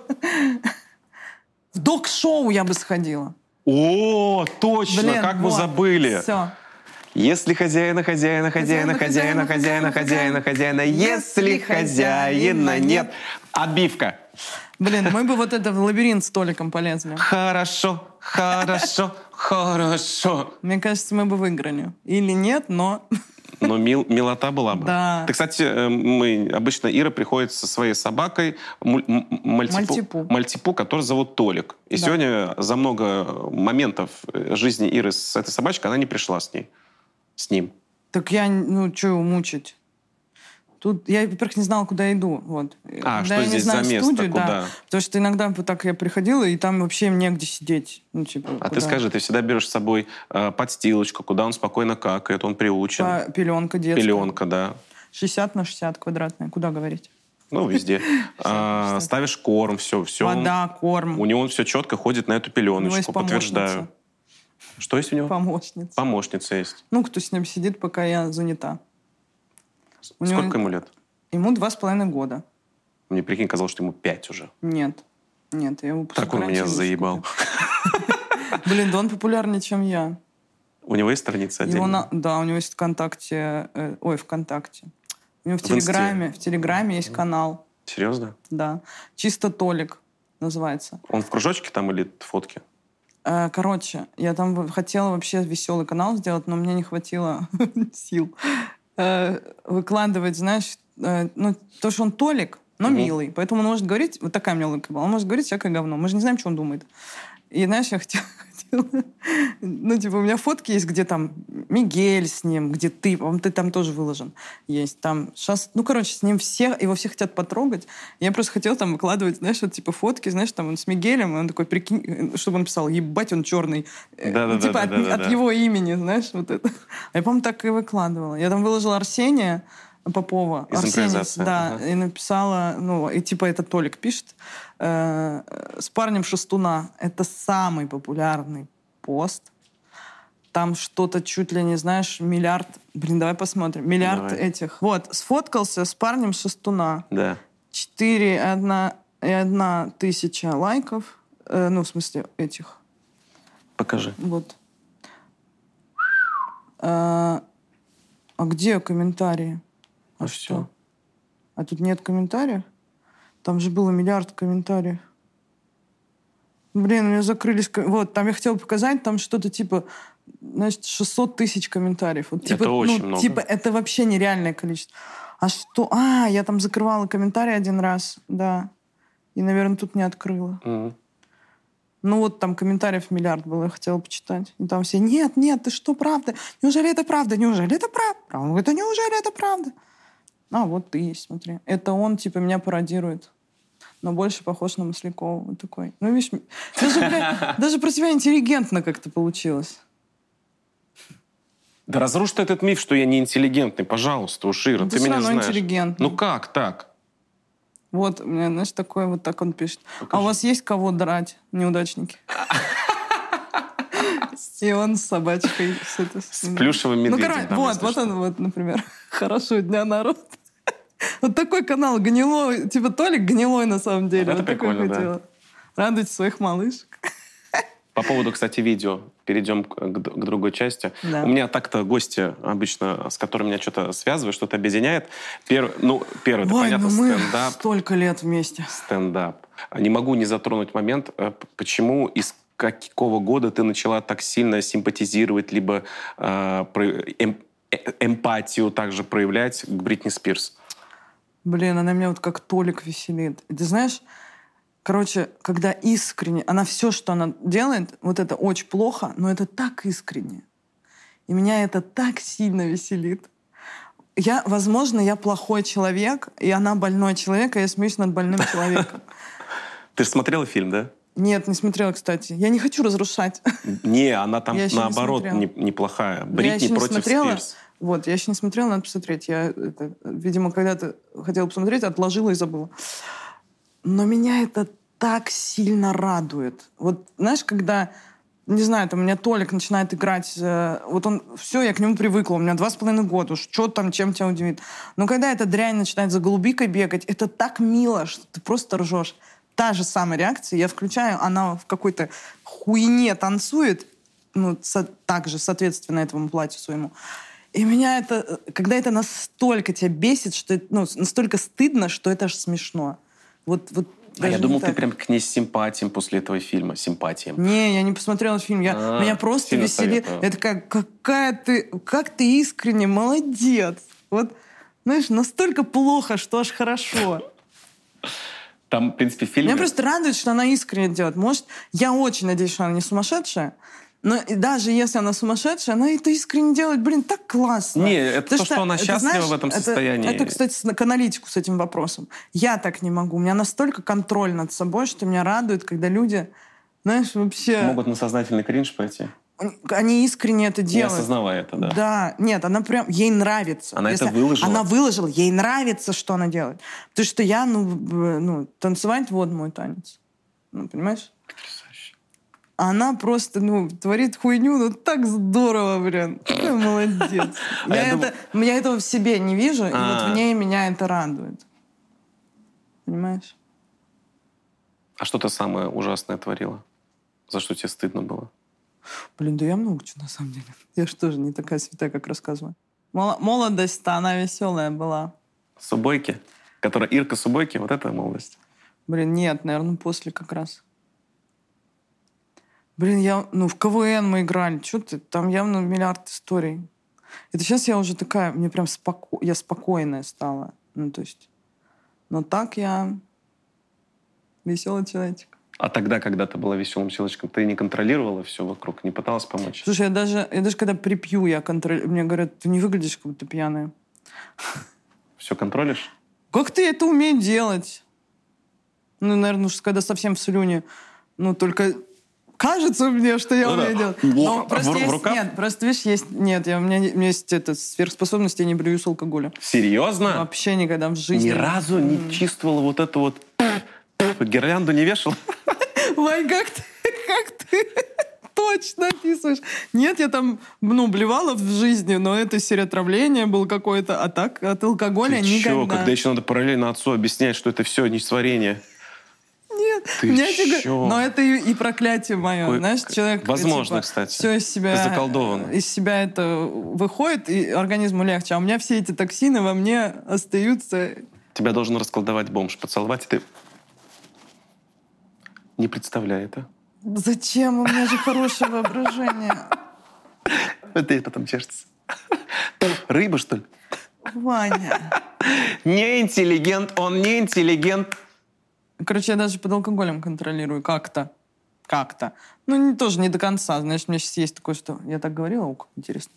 В док-шоу я бы сходила. О, точно, как мы забыли. Все. Если хозяина, хозяина, хозяина, хозяина, хозяина, хозяина, хозяина, если хозяина нет, отбивка. Блин, мы бы вот это в лабиринт столиком полезли. Хорошо, хорошо, хорошо. Мне кажется, мы бы выиграли. Или нет, но... Но мил, милота была бы. Да. Ты, кстати, э, мы обычно Ира приходит со своей собакой муль- мальтипу, Мальтипу. мальтипу, который зовут Толик. И Да. сегодня за много моментов э, жизни Иры с этой собачкой она не пришла с ней, с ним. Так я, ну, что его мучить? Тут я, во-первых, не знала, куда иду. Вот. А, Когда что я не здесь знаю за место, студию, куда? да. Потому что иногда вот так я приходила, и там вообще негде сидеть. Ну, типа, А ты куда? скажи, ты всегда берешь с собой э, подстилочку, куда он спокойно какает, он приучен. Па- Пеленка детская. Пеленка, да. 60 на 60 квадратная. Куда говорить? Ну, везде. А, Ставишь корм, все, все. Вода, корм. У него он все четко ходит на эту пеленочку, подтверждаю. Что есть у него? Помощница. Помощница есть. Ну, кто с ним сидит, пока я занята. У него- Сколько ему лет? Ему два с половиной года. Мне, прикинь, казалось, что ему пять уже. Нет. Нет, я его Так он меня заебал. Блин, да он популярнее, чем я. У него есть страница Его отдельная? на- Да, у него есть ВКонтакте... э, ой, ВКонтакте. У него в, В Инсте. Телеграме, в Телеграме есть канал, Серьезно? да. Чисто Толик называется. Он в кружочке там или фотки? Э, Короче, я там хотела вообще веселый канал сделать, но мне не хватило сил э, выкладывать, знаешь, э, ну, то, что он Толик, но Мгм. милый. Поэтому он может говорить, вот такая у меня логика была, он может говорить всякое говно. Мы же не знаем, что он думает. И, знаешь, я хотела, хотела- ну, типа, у меня фотки есть, где там Мигель с ним, где ты, по-моему, ты там тоже выложен. Есть там сейчас, ну, короче, с ним все, его все хотят потрогать. Я просто хотела там выкладывать, знаешь, вот, типа, фотки, знаешь, там он с Мигелем, и он такой, прикинь, э, чтобы он писал, ебать, он черный. Э, Да-да-да, ну, типа, от, от его имени, знаешь, вот это. А я, по-моему, так и выкладывала. Я там выложила Арсения Попова. Из Арсений, импровизации, да, ага. и написала, ну, и типа это Толик пишет, э, с парнем Шестуна. Это самый популярный пост. Там что-то чуть ли не, знаешь, миллиард... Блин, давай посмотрим. Миллиард Давай. этих. Вот, сфоткался с парнем Шестуна. Да. 4 и одна, и одна тысяча лайков. Э, ну, в смысле, этих. Покажи. Вот. А, а где комментарии? А Ну что? А тут нет комментариев? Там же было миллиард комментариев. Блин, у меня закрылись... Вот, там я хотела показать, там что-то типа, значит, 600 тысяч комментариев. Вот, типа, Это очень ну, много. Типа, это вообще нереальное количество. А что? А, я там закрывала комментарии один раз, да. И, наверное, тут не открыла. Мгм. Ну вот там комментариев миллиард было, я хотела почитать. И там все, нет, нет, ты что, правда? Неужели это правда? Неужели это правда? Он говорит, «А неужели это правда? А, вот ты есть, смотри. Это он, типа, меня пародирует. Но больше похож на Маслякова. Вот такой. Ну, видишь, даже, бля, даже про тебя интеллигентно как-то получилось. Да разрушь ты этот миф, что я не интеллигентный, пожалуйста, уж, Ира, Ну, ты ты меня равно знаешь. интеллигентный. Ну как так? Вот, у меня, знаешь, такой вот так он пишет. А Покажи. у вас есть кого драть, неудачники? И он с собачкой. С, плюшевым Ну, медведем. короче, там, вот, вот он, вот, например. Хорошего дня, народ. Вот такой канал гнилой, типа Толик гнилой на самом деле. Это вот такое прикольно, да. Радуйте своих малышек. По поводу, кстати, видео. Перейдем к, к д- к другой части. Да. У меня так-то гости обычно, с которыми меня что-то связывает, что-то объединяет. Первый, ну, первый, это понятно, ну мы стендап. столько лет вместе. Стендап. Не могу не затронуть момент, э, почему из какого года ты начала так сильно симпатизировать, либо э, эм- э- эмпатию также проявлять к Бритни Спирс. Блин, она меня вот как Толик веселит. И ты знаешь, короче, когда искренне, она все, что она делает, вот это очень плохо, но это так искренне. И меня это так сильно веселит. Я, возможно, я плохой человек, и она больной человек, а я смеюсь над больным человеком. Ты же смотрела фильм, да? Нет, не смотрела, кстати. Я не хочу разрушать. Не, она там наоборот не- неплохая. Бритни против. Спирс. Вот, я еще не смотрела, надо посмотреть. Я, это, видимо, когда-то хотела посмотреть, отложила и забыла. Но меня это так сильно радует. Вот, знаешь, когда, не знаю, там у меня Толик начинает играть, э, вот он, все, я к нему привыкла, у меня два с половиной года, уж что там, чем тебя удивит. Но когда эта дрянь начинает за голубикой бегать, это так мило, что ты просто ржешь. Та же самая реакция, я включаю, она в какой-то хуйне танцует, ну, со- также, соответственно, этому платью своему. И меня это, когда это настолько тебя бесит, что это, ну, настолько стыдно, что это аж смешно. Вот, вот А я думал, не ты так. прям к ней с симпатией после этого фильма. Симпатиям. Не, я не посмотрела фильм. Я, А, меня просто веселит. Это как, какая ты, как ты искренне молодец. Вот, знаешь, настолько плохо, что аж хорошо. Там, в принципе, в фильме... Меня просто радует, что она искренне делает. Может, я очень надеюсь, что она не сумасшедшая, но и даже если она сумасшедшая, она это искренне делает, блин, так классно. Не, это Потому то, что она счастлива знаешь, в этом это- состоянии. Это, кстати, к аналитику с этим вопросом. Я так не могу. У меня настолько контроль над собой, что меня радует, когда люди, знаешь, вообще... Могут на сознательный кринж пойти. Они искренне это Не делают. осознавая это, да. Да, нет, она прям, ей нравится. Она это выложила? Она выложила, ей нравится, что она делает. Потому что я, ну, ну танцевать вот мой танец. Ну, понимаешь? Потрясающе. Она просто, ну, творит хуйню, ну, так здорово, блин. Молодец. А Я это, я этого в себе не вижу, и вот А. в ней меня это радует. Понимаешь? А что ты самое ужасное творила? За что тебе стыдно было? Блин, да я много чего на самом деле. Я же тоже не такая святая, как рассказываю. Мол- Молодость-то, она веселая была. Субойки? Которая Ирка Субойки, вот это молодость. Блин, нет, наверное, после как раз. Блин, я, ну, в КВН мы играли. Что ты? Там явно миллиард историй. Это сейчас я уже такая, мне прям споко... я спокойная стала. Ну, то есть... Но так я веселый человечек. А тогда, когда ты была веселым человечком, ты не контролировала все вокруг, не пыталась помочь? Слушай, я даже, я даже когда припью, я контролирую. Мне говорят, ты не выглядишь, как будто пьяная. Все контролишь? Как ты это умеешь делать? Ну, наверное, уж когда совсем в слюне. Ну, только кажется мне, что я Ну да. умею делать. Но в- просто в есть, рукав? нет, просто, видишь, есть, нет, я, у, меня, не- у меня есть это, сверхспособность, я не блюю с алкоголя. Серьезно? Вообще никогда в жизни. Ни разу не чувствовала вот эту вот... Гирлянду не вешал? Ой, как ты, как ты точно описываешь. Нет, я там, ну, блевала в жизни, но это серотравление было какое-то, а так от алкоголя Ты чё, никогда. когда еще надо параллельно отцу объяснять, что это все несварение? Нет, Ты меня чё? но это и, и проклятие мое, Какой- знаешь, человек Возможно, типа, кстати. все из себя заколдован. из себя это выходит и организму легче, а у меня все эти токсины во мне остаются. Тебя должен расколдовать бомж, поцеловать, и ты... Не представляю это. Зачем? У меня же хорошее воображение. Это потом чешется. Рыба, что ли? Ваня. Не интеллигент, он не интеллигент. Короче, я даже под алкоголем контролирую как-то. Как-то. Ну, не, тоже не до конца. Знаешь, у меня сейчас есть такое, что... Я так говорила? О, как интересно.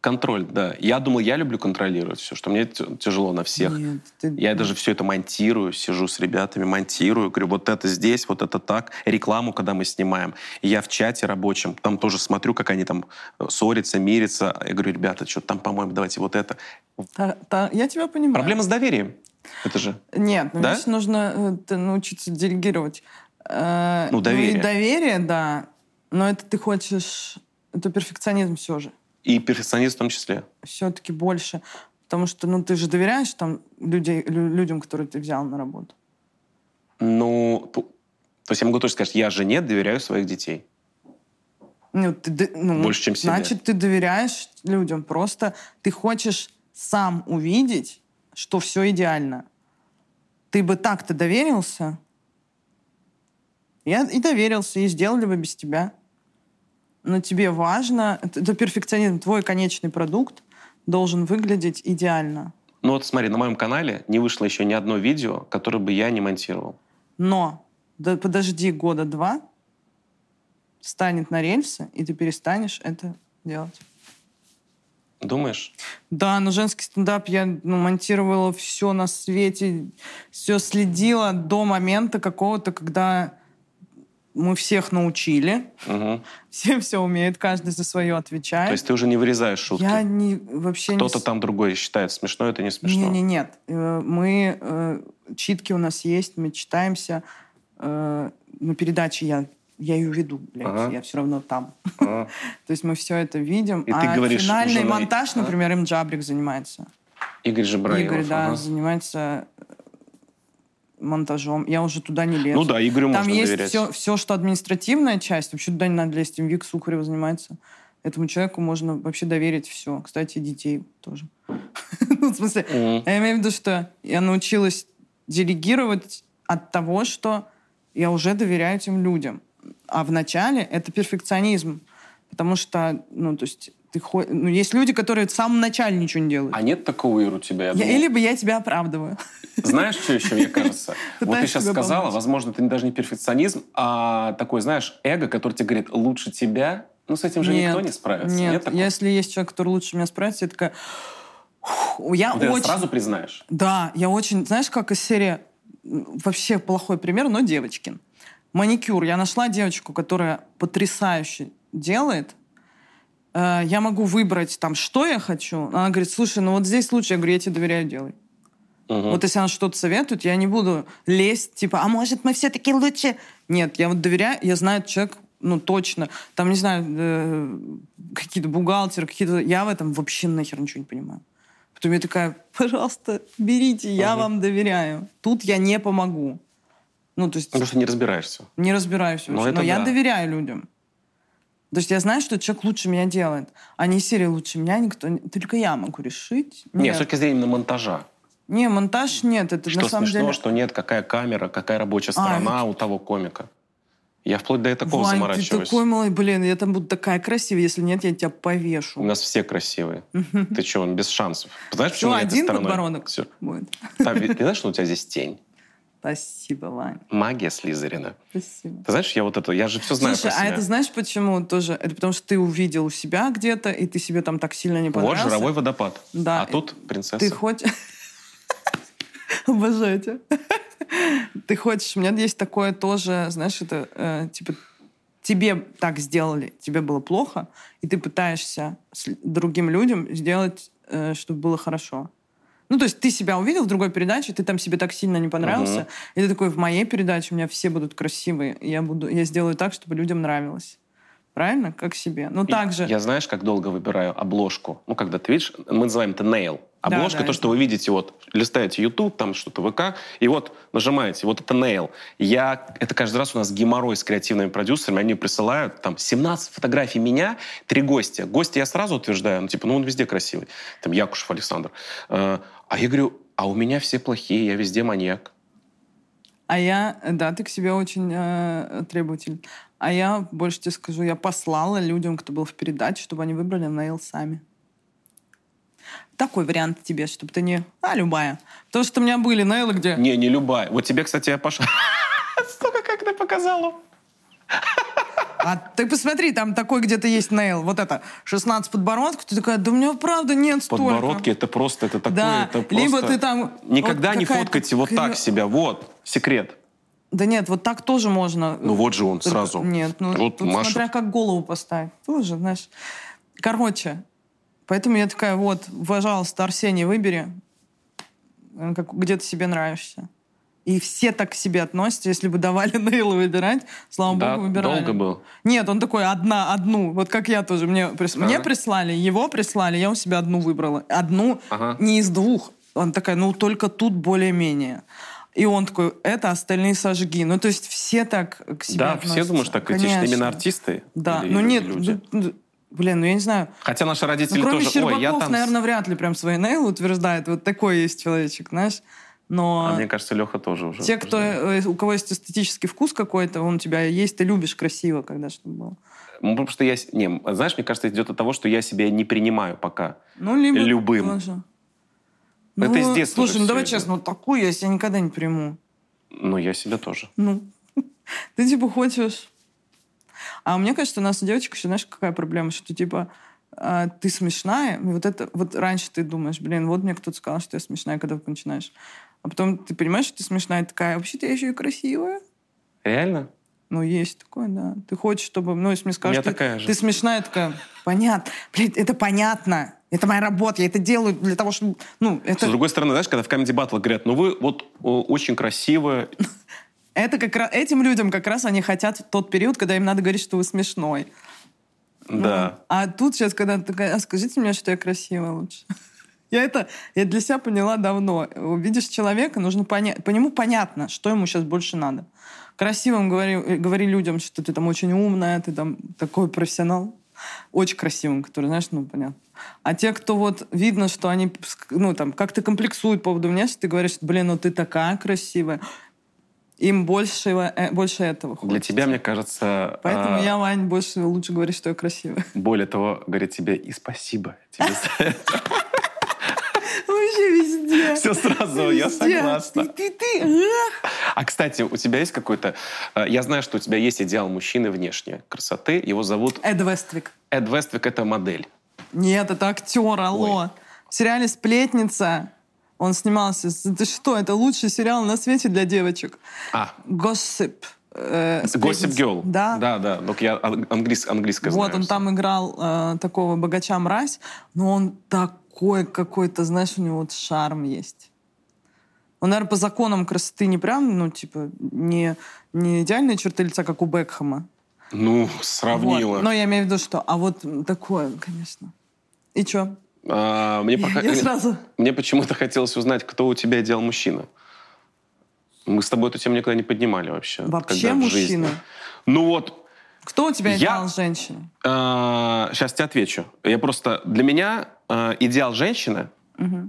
Контроль, да. Я думал, я люблю контролировать все, что мне тяжело на всех. Нет, ты- Я даже все это монтирую, сижу с ребятами, монтирую, говорю, вот это здесь, вот это так. Рекламу, когда мы снимаем. Я в чате рабочем, там тоже смотрю, как они там э, ссорятся, мирятся. Я говорю, ребята, что там, по-моему, давайте вот это. Та- та- я тебя понимаю. Проблема с доверием. Это же... Нет, ну, Да? нужно э, научиться делегировать. Э, Ну, доверие. и доверие, да. Но это ты хочешь... Это перфекционизм все же. И перфекционист в том числе. Все-таки больше. Потому что, ну, ты же доверяешь там людей, лю- людям, которые ты взял на работу. Ну, то есть я могу тоже сказать, я жене доверяю своих детей. Ну, ты, ну, Больше, чем себе. Значит, ты доверяешь людям. Просто ты хочешь сам увидеть, что все идеально. Ты бы так-то доверился. Я и доверился, и сделали бы без тебя. Но тебе важно, это, это перфекционизм, твой конечный продукт должен выглядеть идеально. Ну вот смотри, на моем канале не вышло еще ни одно видео, которое бы я не монтировал. Но да подожди года два, станет на рельсы, и ты перестанешь это делать. Думаешь? Да, но женский стендап я ну, монтировала все на свете, все следила до момента какого-то, когда мы всех научили, Мгм. все все умеют, каждый за свое отвечает. То есть ты уже не вырезаешь шутки? я не вообще Кто-то не... там другой считает смешно, это не смешно. Не, не, нет. Э, Мы э, читки у нас есть, мы читаемся. Э, На передаче я я ее веду, блядь, Ага. я все равно там. А, То есть мы все это видим. И ты а говоришь финальный на- монтаж, а? например, им Джабрик занимается. Игорь Жебраилов. Игорь, да, ага. занимается э, монтажом. Я уже туда не лезу. Ну да, Игорю Там можно есть доверять. все, все, что административная часть, вообще туда не надо лезть. Им Вик Сухарева занимается. Этому человеку можно вообще доверить все. Кстати, детей тоже. Ну, в смысле, я имею в виду, что я научилась делегировать от того, что я уже доверяю этим людям. А в начале это перфекционизм. Потому что, ну, то есть, ты хо- ну, есть люди, которые в самом начале ничего не делают. А нет такого, Ир, у тебя? Я Я- думал. или бы я тебя оправдываю. Знаешь, что еще, мне кажется? Вот ты сейчас сказала, возможно, это даже не перфекционизм, а такой, знаешь, эго, который тебе говорит, лучше тебя. Ну, с этим же никто не справится. Нет, такого? если есть человек, который лучше меня справится, я такая... «Фу, Я Ты очень... сразу признаешь. Да, я очень... Знаешь, как из серии... Вообще плохой пример, но Девочкин. Маникюр. Я нашла девочку, которая потрясающе делает. Э, Я могу выбрать там, что я хочу. Она говорит, слушай, ну вот здесь лучше. Я говорю, я тебе доверяю, делай. Угу. Вот если она что-то советует, я не буду лезть, типа, а может мы все-таки лучше... Нет, я вот доверяю, я знаю, человек, ну, точно, там, не знаю, э, какие-то бухгалтеры, какие-то... Я в этом вообще нахер ничего не понимаю. Потом я такая, пожалуйста, берите, я угу. вам доверяю. Тут я не помогу. Ну, то есть... Потому что не разбираешься. Не разбираюсь. Но, это Но я доверяю людям. То есть я знаю, что человек лучше меня делает, а не серия лучше меня никто... Только я могу решить. Нет, нет с точки зрения монтажа. Не, монтаж нет. Это что на самом смешно, деле... что нет, какая камера, какая рабочая сторона а, у того комика. Я вплоть до такого Вань, заморачиваюсь. ты такой малый, блин, я там буду такая красивая. Если нет, я тебя повешу. У нас все красивые. Ты что, он без шансов. Знаешь, почему Что, один подбородок Все. будет? Ты знаешь, что у тебя здесь тень? Спасибо, Вань. Магия Слизерина. Спасибо. Ты знаешь, я вот это, я же все знаю Слушай, а это знаешь почему тоже? Это потому что ты увидел себя где-то, и ты себе там так сильно не понравился. Вот жировой водопад. Да. А тут принцесса. Ты хочешь... Обожаю тебя. Ты хочешь... У меня есть такое тоже, знаешь, это э, типа тебе так сделали, тебе было плохо, и ты пытаешься другим людям сделать, э, чтобы было хорошо. Ну, то есть ты себя увидел в другой передаче, ты там себе так сильно не понравился, uh-huh. и ты такой, в моей передаче у меня все будут красивые, я, буду, я сделаю так, чтобы людям нравилось. Правильно? Как себе. Ну, так же... Я знаешь, как долго выбираю обложку? Ну, когда ты видишь, мы называем это nail. Обложка, да, да, то, что вы видите, вот, листаете YouTube, там что-то ВК, и вот нажимаете, вот это nail. Я, это каждый раз у нас геморрой с креативными продюсерами, они присылают там 17 фотографий меня, три гостя. Гости я сразу утверждаю, ну, типа, ну, он везде красивый. Там Якушев Александр. Э, а я говорю, а у меня все плохие, я везде маньяк. А я, да, ты к себе очень э, требователь. А я больше тебе скажу, я послала людям, кто был в передаче, чтобы они выбрали нейл сами. Такой вариант тебе, чтобы ты не... А, любая. Потому что у меня были нейлы, где... Не, не любая. Вот тебе, кстати, я Паша... Сука, как ты показала. А ты посмотри, там такой где-то есть нейл, вот это, 16 подбородков, ты такая, да у меня правда нет столько. Подбородки, это просто, это такое, да. это просто... Либо ты там... Никогда вот не фоткайте вот так себя, вот, секрет. Да нет, вот так тоже можно. Ну вот же он сразу. Нет, ну вот тут Маша... смотря как голову поставить. Тоже, знаешь. Короче, поэтому я такая, вот, пожалуйста, Арсений, выбери, как, где ты себе нравишься. И все так к себе относятся. Если бы давали Нейлу выбирать, слава да, богу, выбирали. долго был. Нет, он такой, одна, одну. Вот как я тоже. Мне, прис... ага. мне прислали, его прислали, я у себя одну выбрала. Одну, ага. не из двух. Он такая, ну, только тут более-менее. И он такой, это остальные сожги. Ну, то есть все так к себе Да, относятся. все думают, что так критично. Именно артисты? Да, ну нет, люди? Ну, блин, ну я не знаю. Хотя наши родители ну, кроме тоже... Щербаков, Ой, я там... наверное, вряд ли прям свои нейлы утверждает. Вот такой есть человечек, знаешь. Но а мне кажется, Леха тоже уже. Те, кто, э, у кого есть эстетический вкус какой-то, он у тебя есть, ты любишь красиво, когда что было. Ну, потому что я... Не, знаешь, мне кажется, идет от того, что я себя не принимаю пока. Ну, либо Любым. Тоже. Ну, это из детства Слушай, ну давай честно, вот такую я себя никогда не приму. Ну, я себя тоже. Ну, ты типа хочешь... А мне кажется, у нас у девочек еще, знаешь, какая проблема, что типа а, ты смешная, и вот это, вот раньше ты думаешь, блин, вот мне кто-то сказал, что я смешная, когда ты начинаешь. А потом ты понимаешь, что ты смешная, такая, вообще-то я еще и красивая. Реально? Ну, есть такое, да. Ты хочешь, чтобы... Ну, если мне скажут, ты, такая же. ты смешная, такая, понятно. Блин, это понятно. Это моя работа, я это делаю для того, чтобы... Ну, это... С другой стороны, знаешь, когда в Comedy Battle говорят, ну вы вот очень красивые... Это как раз... Этим людям как раз они хотят тот период, когда им надо говорить, что вы смешной. Да. Ну, а тут сейчас, когда ты такая, а скажите мне, что я красивая лучше. Я это я для себя поняла давно. Видишь человека, нужно понять, по нему понятно, что ему сейчас больше надо. Красивым говори, говори людям, что ты там очень умная, ты там такой профессионал. Очень красивым, который, знаешь, ну, понятно. А те, кто вот видно, что они, ну, там, как-то комплексуют по поводу внешности, ты говоришь, блин, ну ты такая красивая. Им больше, э, больше этого хочется. Для тебя, мне кажется... Поэтому а... я, Вань, больше лучше говорить, что я красивая. Более того, говорит тебе и спасибо тебе за это. Вообще везде. Все сразу, я согласна. Ты, ты, А, кстати, у тебя есть какой-то... Э, я знаю, что у тебя есть идеал мужчины внешне красоты. Его зовут... Эд Вествик. Эд Вествик — это модель. Нет, это актер, алло. Ой. В сериале «Сплетница» он снимался. Это что? Это лучший сериал на свете для девочек. А. «Госсип». Gossip Girl. Да. Да, да. Только я английс, английское Вот, знаю. он там играл э, такого богача-мразь, но он такой какой-то, знаешь, у него вот шарм есть. Он, наверное, по законам красоты не прям, ну, типа, не, не идеальные черты лица, как у Бекхэма. Ну, сравнила. Вот. Но я имею в виду, что... А вот такое, конечно. И что? А, мне, я, я сразу... мне почему-то хотелось узнать, кто у тебя идеал мужчина. Мы с тобой эту тему никогда не поднимали вообще. Вообще мужчина? Ну вот... Кто у тебя идеал я, женщины? Э, сейчас тебе отвечу. Я просто... Для меня э, идеал женщины, угу.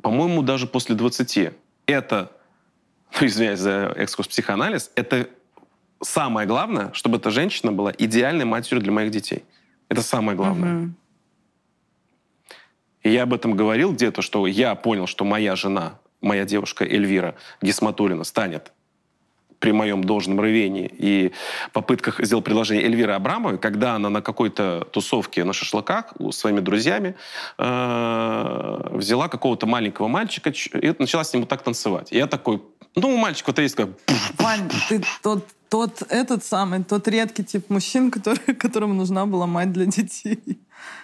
по-моему, даже после 20, это, ну, извиняюсь за экскурс-психоанализ, это самое главное, чтобы эта женщина была идеальной матерью для моих детей. Это самое главное. Угу. И я об этом говорил где-то, что я понял, что моя жена моя девушка Эльвира Гисматулина станет при моем должном рвении и попытках сделать предложение Эльвиры Абрамовой, когда она на какой-то тусовке на шашлыках с своими друзьями э, взяла какого-то маленького мальчика и начала с ним вот так танцевать. И я такой, ну, мальчик вот есть как... Вань, ты тот, тот этот самый, тот редкий тип мужчин, который, которому нужна была мать для детей.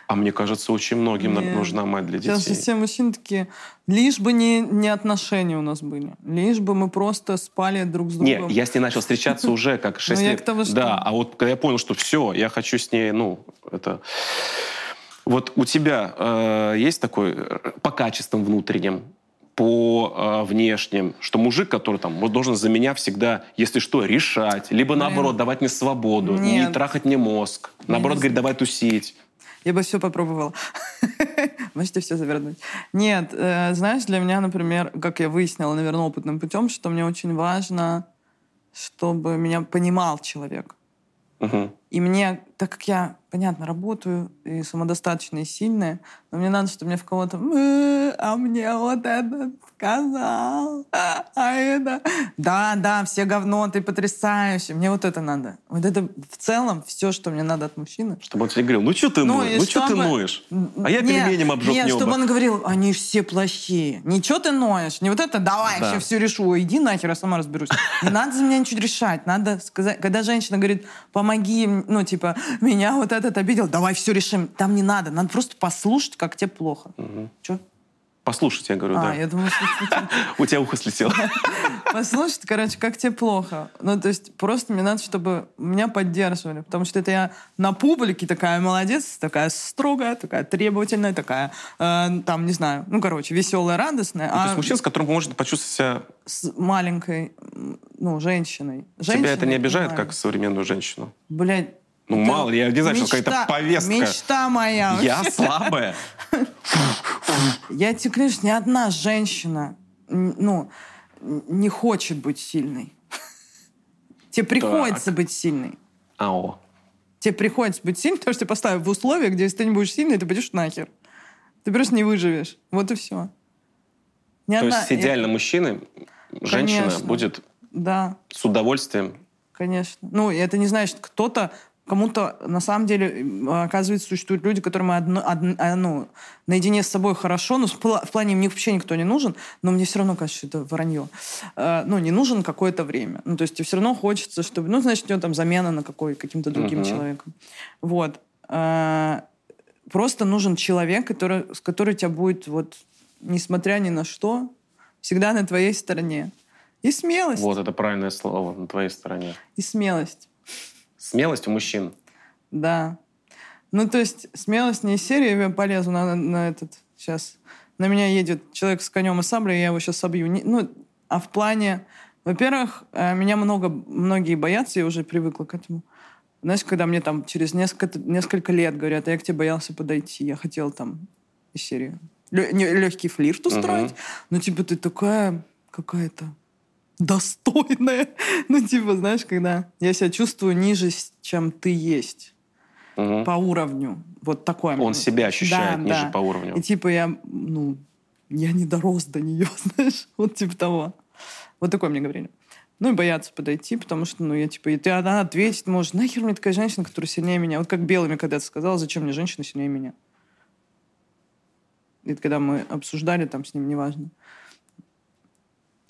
А мне кажется, очень многим Нет. нужна мать для детей. Сейчас все мужчины такие, лишь бы не, не отношения у нас были. Лишь бы мы просто спали друг с другом. Нет, я с ней начал встречаться уже как 6 ну, лет. Да, а вот когда я понял, что все, я хочу с ней, ну, это... Вот у тебя э, есть такой э, по качествам внутренним, по э, внешним, что мужик, который там вот должен за меня всегда, если что, решать, либо наоборот давать мне свободу, Нет. не трахать мне мозг, наоборот говорит, давай тусить. Я бы все попробовала. Можете все завернуть. Нет, э, знаешь, для меня, например, как я выяснила, наверное, опытным путем, что мне очень важно, чтобы меня понимал человек. Угу. И мне, так как я, понятно, работаю и самодостаточная, и сильная, но мне надо, чтобы мне в кого-то... А мне вот это сказал. А, а это... Да, да, все говно, ты потрясающий. Мне вот это надо. Вот это в целом все, что мне надо от мужчины. Чтобы он тебе говорил, ну что ты ну, ноешь? Ну что ты ноешь? А я нет, пельменем обжег Нет, небо. чтобы он говорил, они все плохие. Ничего ты ноешь. Не вот это, давай, да. я все решу. Иди нахер, я сама разберусь. Не надо за меня ничего решать. Надо сказать, когда женщина говорит, помоги мне ну, типа, меня вот этот обидел, давай все решим. Там не надо, надо просто послушать, как тебе плохо. Угу. Че? Послушать, я говорю, а, да. я думаю, что... У тебя ухо слетело. Послушать, короче, как тебе плохо. Ну, то есть просто мне надо, чтобы меня поддерживали. Потому что это я на публике такая молодец, такая строгая, такая требовательная, такая, э, там, не знаю, ну, короче, веселая, радостная. Ну, а... То есть мужчина, с которым можно почувствовать себя... С маленькой, ну, женщиной. Женщиной, Тебя это не обижает, как современную женщину? Блядь, ну, это мало ли, я не знаю, что какая-то повестка. Мечта моя. Я слабая. Я тебе клянусь, ни одна женщина, ну, не хочет быть сильной. Тебе приходится быть сильной. Ау. Тебе приходится быть сильной, потому что ты поставил в условия, где если ты не будешь сильной, ты пойдешь нахер. Ты просто не выживешь. Вот и все. Ни То одна... есть с идеальным я... мужчиной женщина Конечно. будет да. с удовольствием Конечно. Ну, это не значит, кто-то Кому-то, на самом деле, оказывается, существуют люди, которым одно, одно, а, ну, наедине с собой хорошо, но в плане мне вообще никто не нужен, но мне все равно кажется, что это вранье. Э, ну, не нужен какое-то время. Ну, то есть тебе все равно хочется, чтобы... Ну, значит, у него там замена на какой, каким-то другим uh-huh. человеком. Вот. Э, просто нужен человек, который, с которым тебя будет, вот, несмотря ни на что, всегда на твоей стороне. И смелость. Вот, это правильное слово, на твоей стороне. И смелость. Смелость у мужчин. Да. Ну, то есть смелость не из серии «я полезу на, на этот сейчас». На меня едет человек с конем и саблей, я его сейчас собью. Не, ну, а в плане... Во-первых, э, меня много, многие боятся, я уже привыкла к этому. Знаешь, когда мне там через несколько, несколько лет говорят, а я к тебе боялся подойти, я хотел там из серии легкий флирт устроить, uh-huh. ну, типа, ты такая какая-то достойная. Ну, типа, знаешь, когда я себя чувствую ниже, чем ты есть. Угу. По уровню. Вот такое. Он себя ощущает да, ниже да. по уровню. И типа я, ну, я не дорос до нее, знаешь, вот типа того. Вот такое мне говорили. Ну и боятся подойти, потому что, ну, я типа, и ты она ответит, может, нахер мне такая женщина, которая сильнее меня. Вот как белыми когда-то сказала, зачем мне женщина сильнее меня. И когда мы обсуждали там с ним, неважно.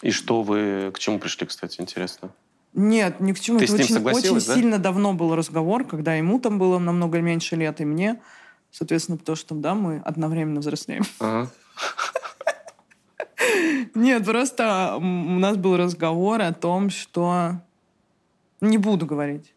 И что вы, к чему пришли, кстати, интересно? Нет, ни к чему. Ты Это с ним очень, очень да? сильно давно был разговор, когда ему там было намного меньше лет, и мне. Соответственно, потому что, да, мы одновременно взрослеем. Ага. Нет, просто у нас был разговор о том, что... Не буду говорить.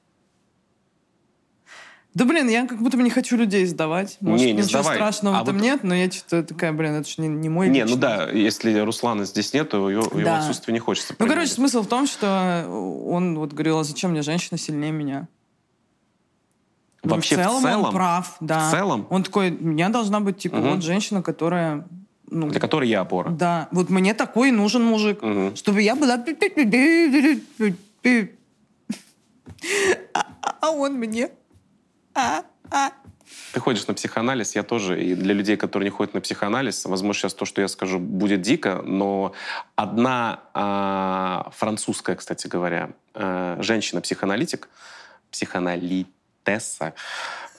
Да блин, я как будто бы не хочу людей сдавать. Может, не, не ничего сдавай. страшного А в этом вот- нет, но я что-то такая, блин, это же не, не мой Не, ну личный. да, если Руслана здесь нет, то его, его Да. отсутствие не хочется. Ну, короче, проявлять. смысл в том, что он вот говорил, а зачем мне женщина сильнее меня? Ну, Вообще в целом, в целом? он прав, да. В целом? Он такой, меня должна быть, типа, Мгм. вот женщина, которая... Ну, Для которой я опора. да, вот мне такой нужен мужик, Мгм. чтобы я была... А- А он мне... Ты ходишь на психоанализ, я тоже. И для людей, которые не ходят на психоанализ, возможно, сейчас то, что я скажу, будет дико, но одна а, французская, кстати говоря, а, женщина-психоаналитик, психоаналитесса,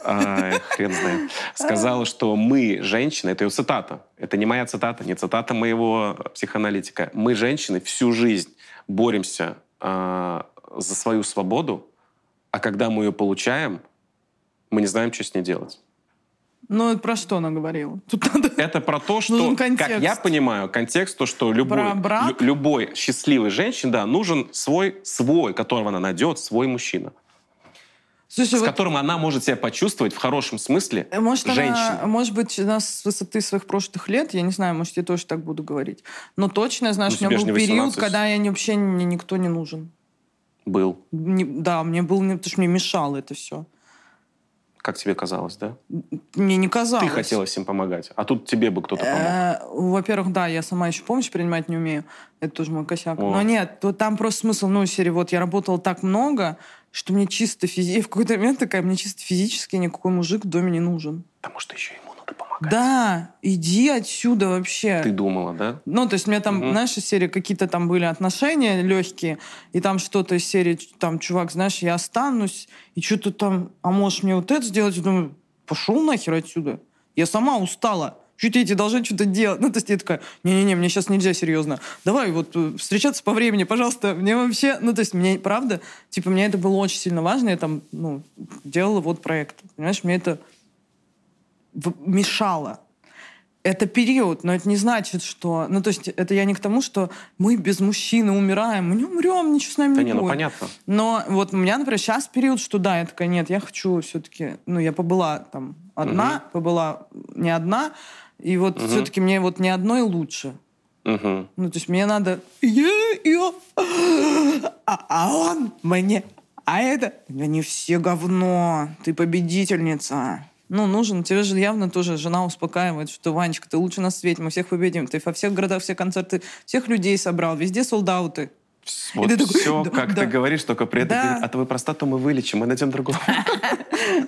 а, хрен знает, сказала, что мы, женщины, это ее цитата, это не моя цитата, не цитата моего психоаналитика, мы, женщины, всю жизнь боремся а, за свою свободу, а когда мы ее получаем, мы не знаем, что с ней делать. Ну, про что она говорила? Тут надо... Это про то, что, как я понимаю, контекст, то, что любой, брак? лю- любой счастливой женщине, да, нужен свой, свой, которого она найдет, свой мужчина, Слушай, с вот которым она может себя почувствовать в хорошем смысле Э, Может, женщиной. она, может быть, она с высоты своих прошлых лет, я не знаю, может, я тоже так буду говорить. Но точно, знаю, Ну, у меня был период, 18. когда я не- вообще мне никто не нужен. Был, Не- да, мне был, потому что мне мешало это все. Как тебе казалось, да? Мне не казалось. Ты хотела всем помогать, а тут тебе бы кто-то помог. Э, Во-первых, да, я сама еще помощь принимать не умею. Это тоже мой косяк. О. Но нет, то там просто смысл, ну, серии, вот я работала так много, что мне чисто физически, в какой-то момент такая, мне чисто физически никакой мужик в доме не нужен. Потому что еще ему надо помогать. Да, иди отсюда вообще. Ты думала, да? Ну, то есть у меня там, Мгм. знаешь, серии какие-то там были отношения легкие, и там что-то из серии, там, чувак, знаешь, я останусь, и что-то там, а можешь мне вот это сделать? Я думаю, пошел нахер отсюда. Я сама устала. Чуть эти должны что-то делать. Ну, то есть я такая, не-не-не, мне сейчас нельзя серьезно. Давай вот э, встречаться по времени, пожалуйста. Мне вообще, ну, то есть мне, правда, типа, мне это было очень сильно важно. Я там, ну, делала вот проект. Понимаешь, мне это мешало это период, но это не значит, что... Ну, то есть это я не к тому, что мы без мужчины умираем. Мы не умрем, ничего с нами Да не не, ну будет. понятно. Но вот у меня, например, сейчас период, что да, я такая, нет, я хочу все-таки... Ну, я побыла там одна, побыла не одна, и вот Мгм. все-таки мне вот не одной лучше. Мгм. Ну, то есть мне надо... А, а он мне... А это... Они все говно. Ты победительница. Ну, нужен. Тебе же явно тоже жена успокаивает, что, Ванечка, ты лучше на свете, мы всех победим. Ты во всех городах все концерты, всех людей собрал, везде солдаты. Вот ты такой, все, да, как да. ты говоришь, только при этом Да. а твою простату мы вылечим, мы найдем другого.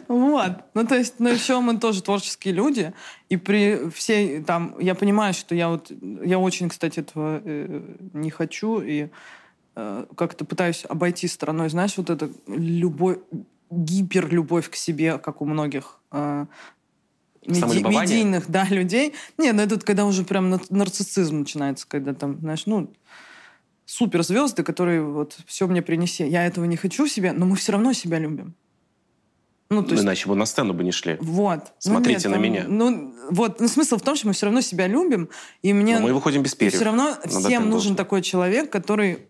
Вот. Ну, то есть, ну, еще мы тоже творческие люди. И при всей там... Я понимаю, что я вот... Я очень, кстати, этого э, не хочу. И э, как-то пытаюсь обойти стороной. Знаешь, вот это любовь... Гиперлюбовь к себе, как у многих э, меди- медийных да, людей. Не, ну это когда уже прям нар- нарциссизм начинается, когда там, знаешь, ну, суперзвезды, которые вот все мне принеси. Я этого не хочу в себе, но мы все равно себя любим. Ну, то Ну, есть, Иначе бы на сцену бы не шли. вот. Смотрите Ну, на нет, меня. там, Ну, вот, ну, смысл в том, что мы все равно себя любим, и мне... Но мы выходим без перьев. все равно всем нужен должное. такой человек, который...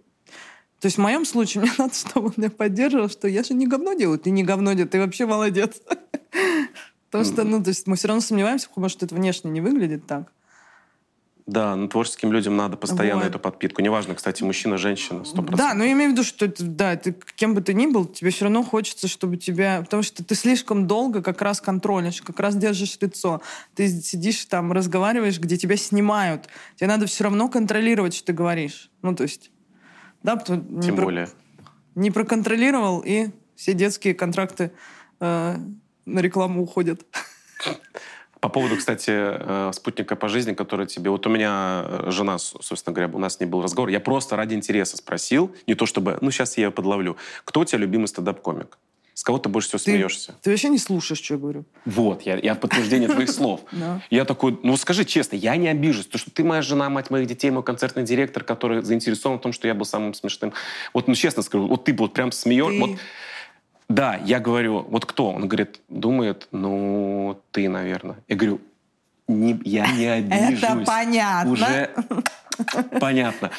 То есть в моем случае мне надо, чтобы он меня поддерживал, что я же не говно делаю, ты не говно делаешь, ты вообще молодец. Потому что, ну, то есть мы все равно сомневаемся, может, это внешне не выглядит так. Да, но творческим людям надо постоянно Вот. эту подпитку. Неважно, кстати, мужчина, женщина, сто процентов. Да, но я имею в виду, что это, да, ты кем бы ты ни был, тебе все равно хочется, чтобы тебя... Потому что ты слишком долго как раз контролишь, как раз держишь лицо. Ты сидишь там, разговариваешь, где тебя снимают. Тебе надо все равно контролировать, что ты говоришь. Ну, то есть... Да, потому- не Тем про- более. не проконтролировал, и все детские контракты э, на рекламу уходят. По поводу, кстати, э, спутника по жизни, который тебе... Вот у меня э, жена, собственно говоря, у нас не был разговор. Я просто ради интереса спросил, не то чтобы... Ну, сейчас я ее подловлю. Кто у тебя любимый стендап-комик? С кого ты больше всего Ты- смеешься? Ты вообще не слушаешь, что я говорю. Вот, я, я подтверждение твоих слов. Я такой, ну скажи честно, я не обижусь, то что ты моя жена, мать моих детей, мой концертный директор, который заинтересован в том, что я был самым смешным. Вот, ну честно скажу, вот ты вот прям смеешь. Вот, да, я говорю, вот кто? Он говорит, думает, ну ты, наверное. Я говорю, Не, я не обижусь. Это понятно. Уже понятно.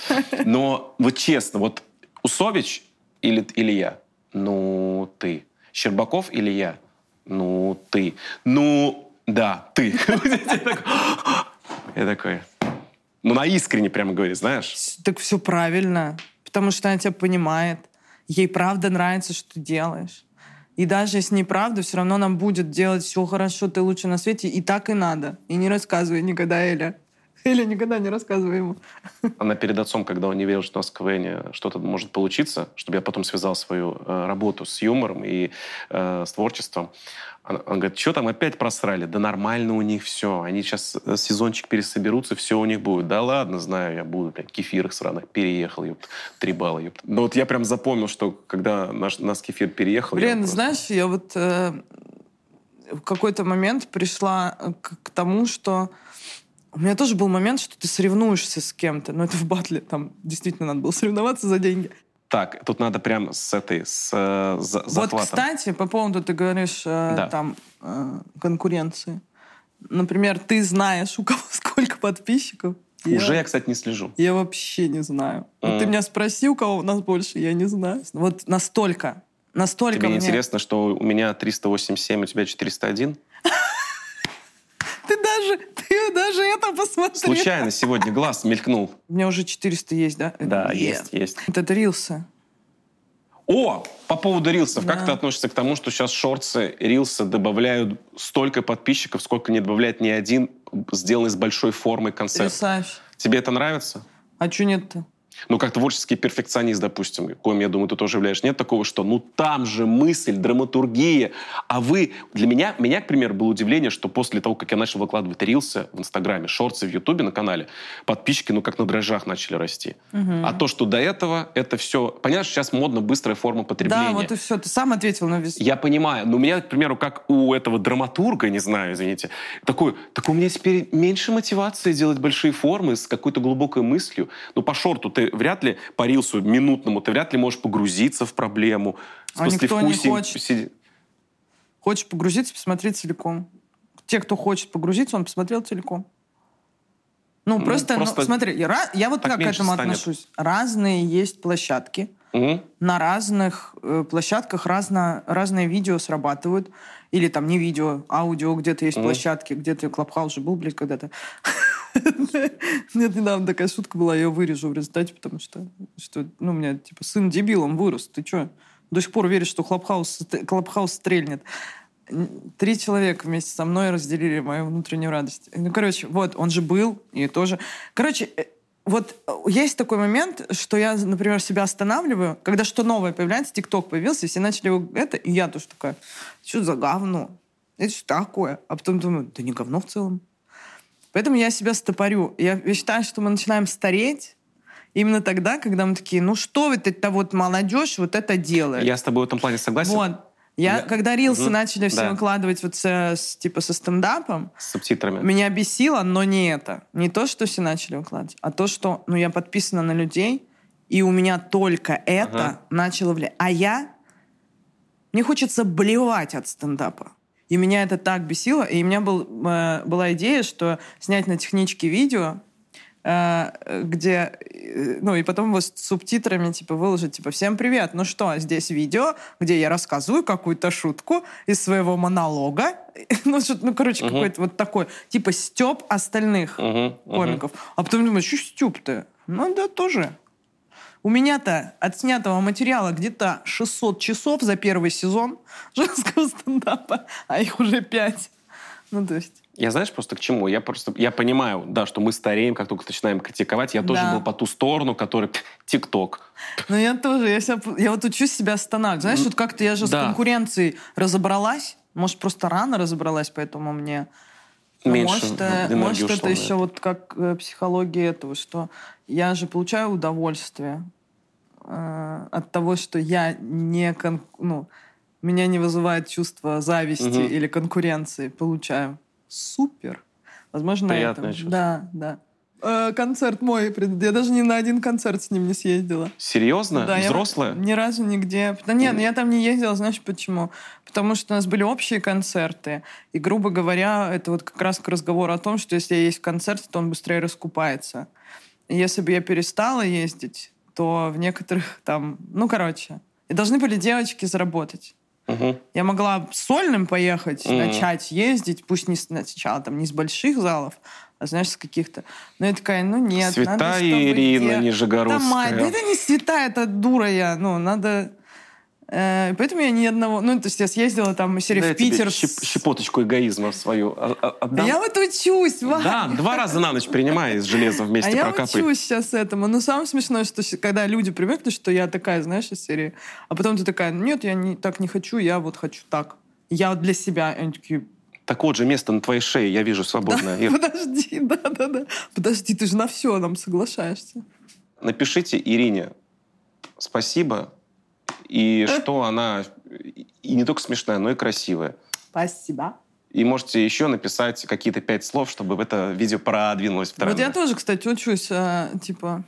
Но вот честно, вот Усович или, или я? Ну, ты. Щербаков или я? Ну, ты. Ну, да, ты. Я такой... Ну, на искренне прямо говорит, знаешь. Так все правильно. Потому что она тебя понимает. Ей правда нравится, что ты делаешь. И даже если неправда, все равно нам будет делать все хорошо, ты лучше на свете, и так и надо. И не рассказывай никогда Эля. Эля никогда не рассказывай ему. Она перед отцом, когда он не верил, что у нас в КВН что-то может получиться, чтобы я потом связал свою э, работу с юмором и э, с творчеством, он, он говорит, что там опять просрали? Да нормально у них все. Они сейчас э, сезончик пересоберутся, все у них будет. Да ладно, знаю, я буду, блядь, кефир их сраных. Переехал, ёпт. Три балла, ёпт. Но вот я прям запомнил, что когда наш, наш кефир переехал... Блин, просто... знаешь, я вот э, в какой-то момент пришла к, к тому, что у меня тоже был момент, что ты соревнуешься с кем-то. Но это в батле, там действительно надо было соревноваться за деньги. Так, тут надо прям с этой, с э, за, Вот, кстати, по поводу, ты говоришь, э, да. там, э, конкуренции. Например, ты знаешь, у кого сколько подписчиков. Уже я, я кстати, не слежу. Я вообще не знаю. Mm. Вот ты меня спроси, у кого у нас больше, я не знаю. Вот настолько. Настолько Тебе мне... интересно, что у меня 387, у тебя 401? Ты даже, ты даже это посмотрел. Случайно сегодня глаз мелькнул. У меня уже 400 есть, да? Да, есть, есть. Это рилсы. О, по поводу рилсов. Да. Как ты относишься к тому, что сейчас шорцы, рилсы добавляют столько подписчиков, сколько не добавляет ни один сделанный с большой формой концерт? Потрясающе. Тебе это нравится? А что нет-то? Ну, как творческий перфекционист, допустим, коим, я думаю, ты тоже являешься, нет такого, что, ну, там же мысль, драматургия, а вы... Для меня, меня, к примеру, было удивление, что после того, как я начал выкладывать рилсы в Инстаграме, шорты в Ютубе на канале, подписчики, ну, как на дрожжах начали расти. Угу. А то, что до этого, это все... Понятно, что сейчас модно быстрая форма потребления. Да, вот и все. Ты сам ответил на весь... Я понимаю. Но у меня, к примеру, как у этого драматурга, не знаю, извините, такой, так у меня теперь меньше мотивации делать большие формы с какой-то глубокой мыслью. Ну, по шорту ты вряд ли по рилсу минутному ты вряд ли можешь погрузиться в проблему. А никто не хочет. Сиди... Хочешь погрузиться, посмотри целиком. Те, кто хочет погрузиться, он посмотрел целиком. Ну, ну просто, просто ну, смотри, я, я вот как к этому станет. отношусь. Разные есть площадки. Угу. На разных э, площадках разно, разные видео срабатывают. Или там не видео, аудио где-то есть угу. площадки, где-то Клабхаус же был, блядь, когда-то. Нет, недавно такая шутка была, я ее вырежу в результате, потому что, что ну, у меня, типа, сын дебилом вырос. Ты что? До сих пор веришь, что Клабхаус, Клабхаус стрельнет. Три человека вместе со мной разделили мою внутреннюю радость. Ну, короче, вот, он же был, и тоже... Короче, э, вот э, есть такой момент, что я, например, себя останавливаю, когда что новое появляется, ТикТок появился, и все начали его это, и я тоже такая, что за говно? Это что такое? А потом думаю, да не говно в целом. Поэтому я себя стопорю. Я, я считаю, что мы начинаем стареть именно тогда, когда мы такие, ну что вот это вот молодежь вот это делает. Я с тобой в этом плане согласен. Вот. Я, я... когда рилсы угу. начали все да. выкладывать вот с, с, типа со стендапом, с субтитрами, меня бесило, но не это. Не то, что все начали выкладывать, а то, что ну, я подписана на людей, и у меня только это ага. начало влиять. А я... Мне хочется блевать от стендапа. И меня это так бесило. И у меня был, э, была идея, что снять на техничке видео, э, где, э, ну, и потом его с субтитрами, типа, выложить, типа, всем привет, ну что, здесь видео, где я рассказываю какую-то шутку из своего монолога, ну, что ну, короче, uh-huh. какой-то вот такой, типа, степ остальных uh-huh. Uh-huh. комиков. А потом думаю, что степ-то? Ну, да, тоже. У меня-то от снятого материала где-то 600 часов за первый сезон женского стендапа, а их уже 5. Ну, то есть... Я знаешь просто к чему? Я просто, я понимаю, да, что мы стареем, как только начинаем критиковать. Я тоже да. был по ту сторону, который ТикТок. Ну, я тоже. Я, себя, я вот учусь себя останавливать. Знаешь, вот как-то я же да. с конкуренцией разобралась. Может, просто рано разобралась, поэтому мне... Меньше может, э, может это еще вот как э, психология этого, что я же получаю удовольствие э, от того, что я не... Кон, ну, меня не вызывает чувство зависти угу. или конкуренции. Получаю. Супер. Возможно, Приятное это... Чувство. Да, да. Э, концерт мой. Я даже ни на один концерт с ним не съездила. Серьезно? Да, Взрослая? Я ни разу нигде. Да нет, я там не ездила, знаешь почему? Потому что у нас были общие концерты. И, грубо говоря, это вот как раз к разговору о том, что если есть концерт, то он быстрее раскупается. И если бы я перестала ездить, то в некоторых там... Ну, короче. И должны были девочки заработать. Угу. Я могла сольным поехать, угу. начать ездить, пусть не сначала там не с больших залов, знаешь, с каких-то. Но я такая, ну нет. Святая надо, Ирина я... Нижегородская. Да, мать, да это не святая, это дура я. Ну, надо Э, поэтому я ни одного... Ну, то есть я съездила там серии да, в Питер. Щеп, щепоточку эгоизма свою отдам. Я вот учусь, Вань. Да, два раза на ночь принимай из железа вместе а прокапай. я учусь сейчас этому. Но самое смешное, что когда люди привыкли, что я такая, знаешь, из серии, а потом ты такая, нет, я не, так не хочу, я вот хочу так. Я для себя. И они такие, так вот же место на твоей шее, я вижу свободное. Да, подожди, да-да-да. Подожди, ты же на все нам соглашаешься. Напишите Ирине спасибо и что она и не только смешная, но и красивая. Спасибо. И можете еще написать какие-то пять слов, чтобы это видео продвинулось в тренды. Вот я тоже, кстати, учусь, э, типа,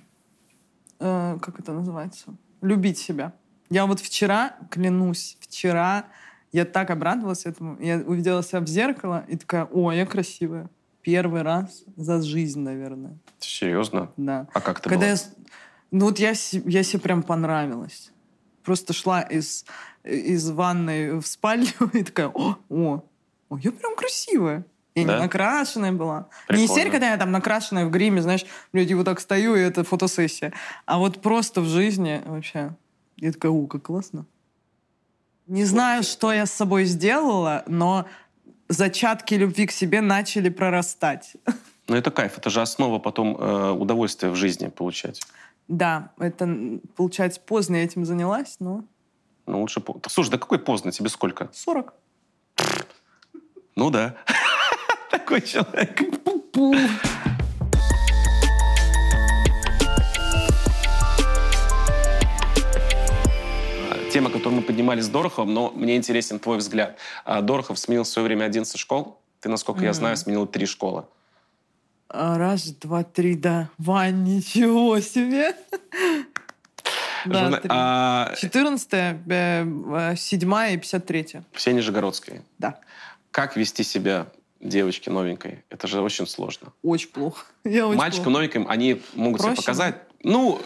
э, как это называется? Любить себя. Я вот вчера, клянусь, вчера я так обрадовалась этому. Я увидела себя в зеркало и такая, о, я красивая. Первый раз за жизнь, наверное. Серьезно? Да. А как ты Когда была? я, ну вот я, я себе прям понравилась просто шла из, из ванной в спальню и такая, о, о, о я прям красивая. Я да? не накрашенная была. Прикольно. Не серия, когда я там накрашенная в гриме, знаешь, люди вот так стою, и это фотосессия. А вот просто в жизни вообще. Я такая, о, как классно. Не знаю, что я с собой сделала, но зачатки любви к себе начали прорастать. Ну это кайф, это же основа потом э, удовольствия в жизни получать. Да, это, получается, поздно я этим занялась, но... Ну, лучше... Слушай, да какой поздно? Тебе сколько? 40. Ну да. Такой человек. Тема, которую мы поднимали с Дороховым, но мне интересен твой взгляд. А, Дорохов сменил в свое время 11 школ. Ты, насколько mm-hmm. я знаю, сменил три школы. А, раз, два, три, да. Вань, ничего себе! Да, 14 7 и 53 Все Нижегородские? Да. Как вести себя девочке новенькой? Это же очень сложно. Очень плохо. Я очень Мальчикам новеньким они могут Проще? себя показать. Ну,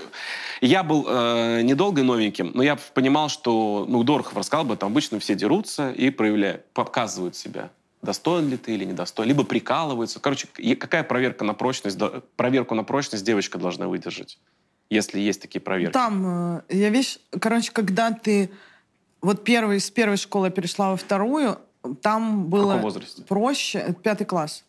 я был э, недолго новеньким, но я понимал, что, ну, Дорохов рассказал бы, там обычно все дерутся и проявляют, показывают себя достоин ли ты или недостоин, либо прикалываются. Короче, какая проверка на прочность, проверку на прочность девочка должна выдержать, если есть такие проверки? Там, э, я вещь, короче, когда ты вот первый, с первой школы перешла во вторую, там было проще, пятый класс.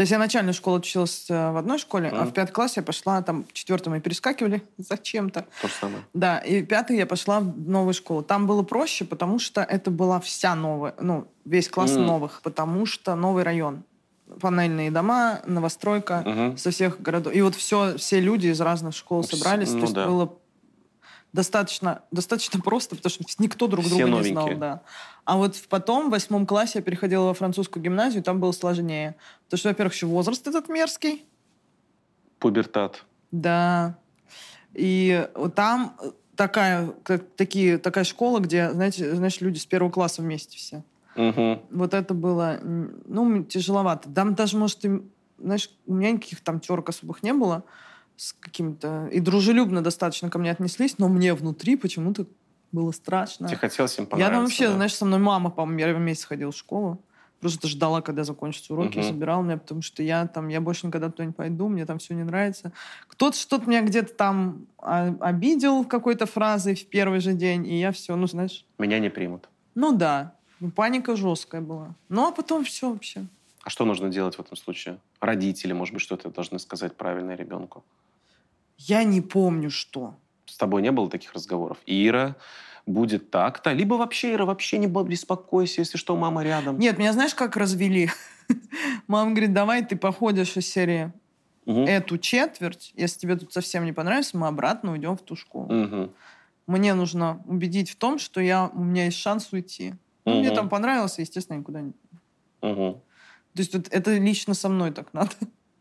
То есть я начальную школу училась э, в одной школе, mm. а в пятый класс я пошла, там в четвертом мы перескакивали зачем-то. То же самое. Да, и в пятый я пошла в новую школу. Там было проще, потому что это была вся новая, ну, весь класс mm. новых, потому что новый район. Панельные дома, новостройка uh-huh. со всех городов. И вот все, все люди из разных школ собрались. Ну, то есть да. было достаточно, достаточно просто, потому что никто друг Все друга новенькие. не знал. Да. А вот потом, в восьмом классе, я переходила во французскую гимназию, там было сложнее. Потому что, во-первых, еще возраст этот мерзкий. Пубертат. Да. И там такая, как, такие, такая школа, где, знаете, знаешь, люди с первого класса вместе все. Угу. Вот это было, ну, тяжеловато. Там даже, может, и, знаешь, у меня никаких там терок особых не было с каким-то... И дружелюбно достаточно ко мне отнеслись, но мне внутри почему-то было страшно. Тебе хотелось им понравиться, Я там вообще, да? знаешь, со мной мама, по-моему, первый месяц ходила в школу. Просто ждала, когда закончатся уроки, угу. забирала меня, потому что я там, я больше никогда туда не пойду, мне там все не нравится. Кто-то что-то меня где-то там обидел какой-то фразой в первый же день, и я все, ну, знаешь... Меня не примут. Ну да, ну, паника жесткая была. Ну, а потом все вообще. А что нужно делать в этом случае? Родители, может быть, что-то должны сказать правильно ребенку? Я не помню, что. С тобой не было таких разговоров? Ира, будет так-то. Либо вообще, Ира, вообще не беспокойся, если что, мама рядом. Нет, меня знаешь, как развели? Мама говорит, давай ты походишь из серии угу. эту четверть. Если тебе тут совсем не понравится, мы обратно уйдем в ту школу. Угу. Мне нужно убедить в том, что я, у меня есть шанс уйти. Ну, угу. Мне там понравилось, естественно, никуда не... Угу. То есть вот, это лично со мной так надо.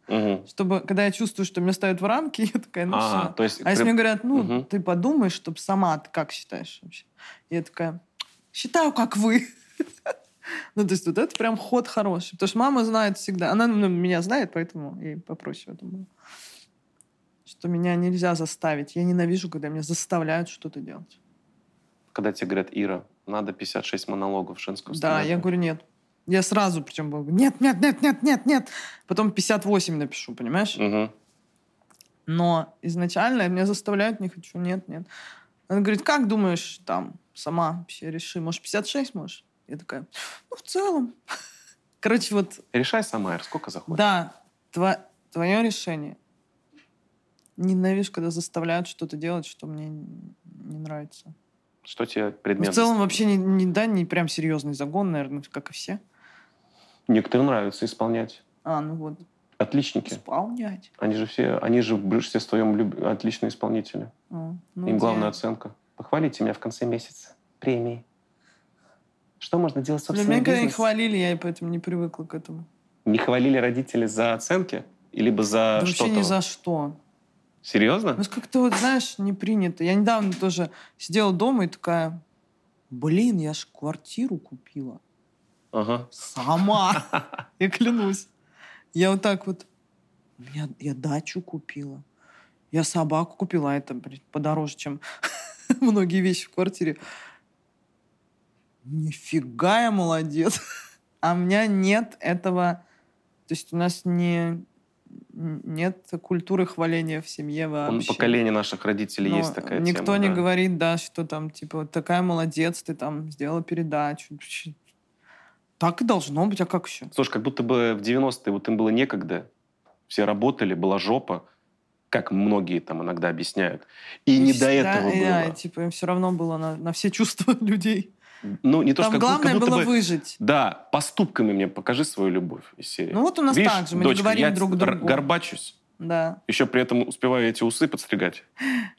Мгм. Чтобы, когда я чувствую, что меня ставят в рамки, я такая, ну А, все. то есть А если прям- мне говорят, ну, Мгм. ты подумай, чтобы сама, ты как считаешь вообще? Я такая, считаю, как вы. Ну, то есть вот это прям ход хороший. Потому что мама знает всегда. Она ну, меня знает, поэтому ей попроще в этом было. Что меня нельзя заставить. Я ненавижу, когда меня заставляют что-то делать. Когда тебе говорят, Ира, надо 56 монологов женского Да, стендапа». я говорю, нет. Я сразу причем говорю, нет, нет, нет, нет, нет, нет. Потом 58 напишу, понимаешь? Мгм. Но изначально меня заставляют, не хочу, нет, нет. Она говорит, как думаешь, там, сама вообще реши, может, 56 можешь? Я такая, ну, в целом. Короче, вот, Решай сама, Ир, сколько захочешь. да, тво- твое решение. Ненавижу, когда заставляют что-то делать, что мне не нравится. Что тебе Ну, предмет? в целом вообще не, не, да, не прям серьезный загон, наверное, как и все. Некоторым нравится исполнять. А, ну вот, Отличники. исполнять. Они же все, они же в большинстве своем люб- отличные исполнители. А, ну, Им главная я- оценка. Похвалите меня в конце месяца. Премии. Что можно делать, Для собственно, меня когда не хвалили, я поэтому не привыкла к этому. Не хвалили родители за оценки? Либо за Да вообще что-то? ни за что. Серьезно? Ну, как-то вот, знаешь, не принято. Я недавно тоже сидела дома и такая, блин, я ж квартиру купила. Ага. Сама. Я клянусь. Я вот так вот, я, я дачу купила. Я собаку купила, это, блин, подороже, чем многие вещи в квартире. Нифига я молодец. А у меня нет этого... То есть у нас не, нет культуры хваления в семье вообще. поколения наших родителей Но есть такая Никто тема. не да. говорит, да, что там, типа, такая молодец, ты там сделала передачу. Так и должно быть, а как еще? Слушай, как будто бы в 90-е вот им было некогда. Все работали, была жопа, как многие там иногда объясняют. И не до этого да, было. типа, им все равно было на, на все чувства людей. Ну, не то, Там что как, главное как было бы... выжить. Да, поступками мне покажи свою любовь из серии. Ну вот у нас Видишь, так же, мы дочка, не говорим я друг другу. горбачусь, Да. еще при этом успеваю эти усы подстригать.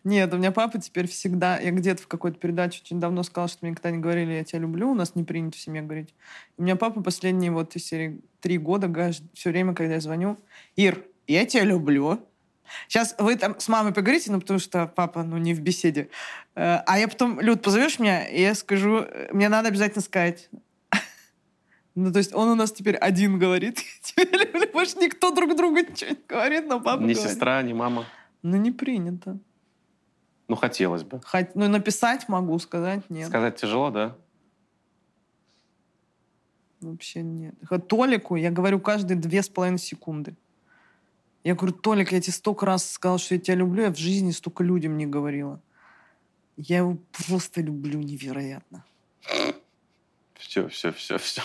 Нет, у меня папа теперь всегда... Я где-то в какой-то передаче очень давно сказала, что мне никогда не говорили «я тебя люблю», у нас не принято в семье говорить. У меня папа последние вот из серии три года все время, когда я звоню, «Ир, я тебя люблю». Сейчас вы там с мамой поговорите, ну, потому что папа, ну, не в беседе. Э, А я потом, Люд, позовешь меня, и я скажу, э, мне надо обязательно сказать. Ну, то есть он у нас теперь один говорит, больше никто друг другу ничего не говорит, но папа ни говорит. сестра, ни мама. Ну, не принято. Ну, хотелось бы. Хоть, ну, написать могу, сказать нет. Сказать тяжело, да? Вообще нет. Толику я говорю каждые две с половиной секунды. Я говорю, Толик, я тебе столько раз сказала, что я тебя люблю, я в жизни столько людям не говорила. Я его просто люблю невероятно. Все, все, все, все.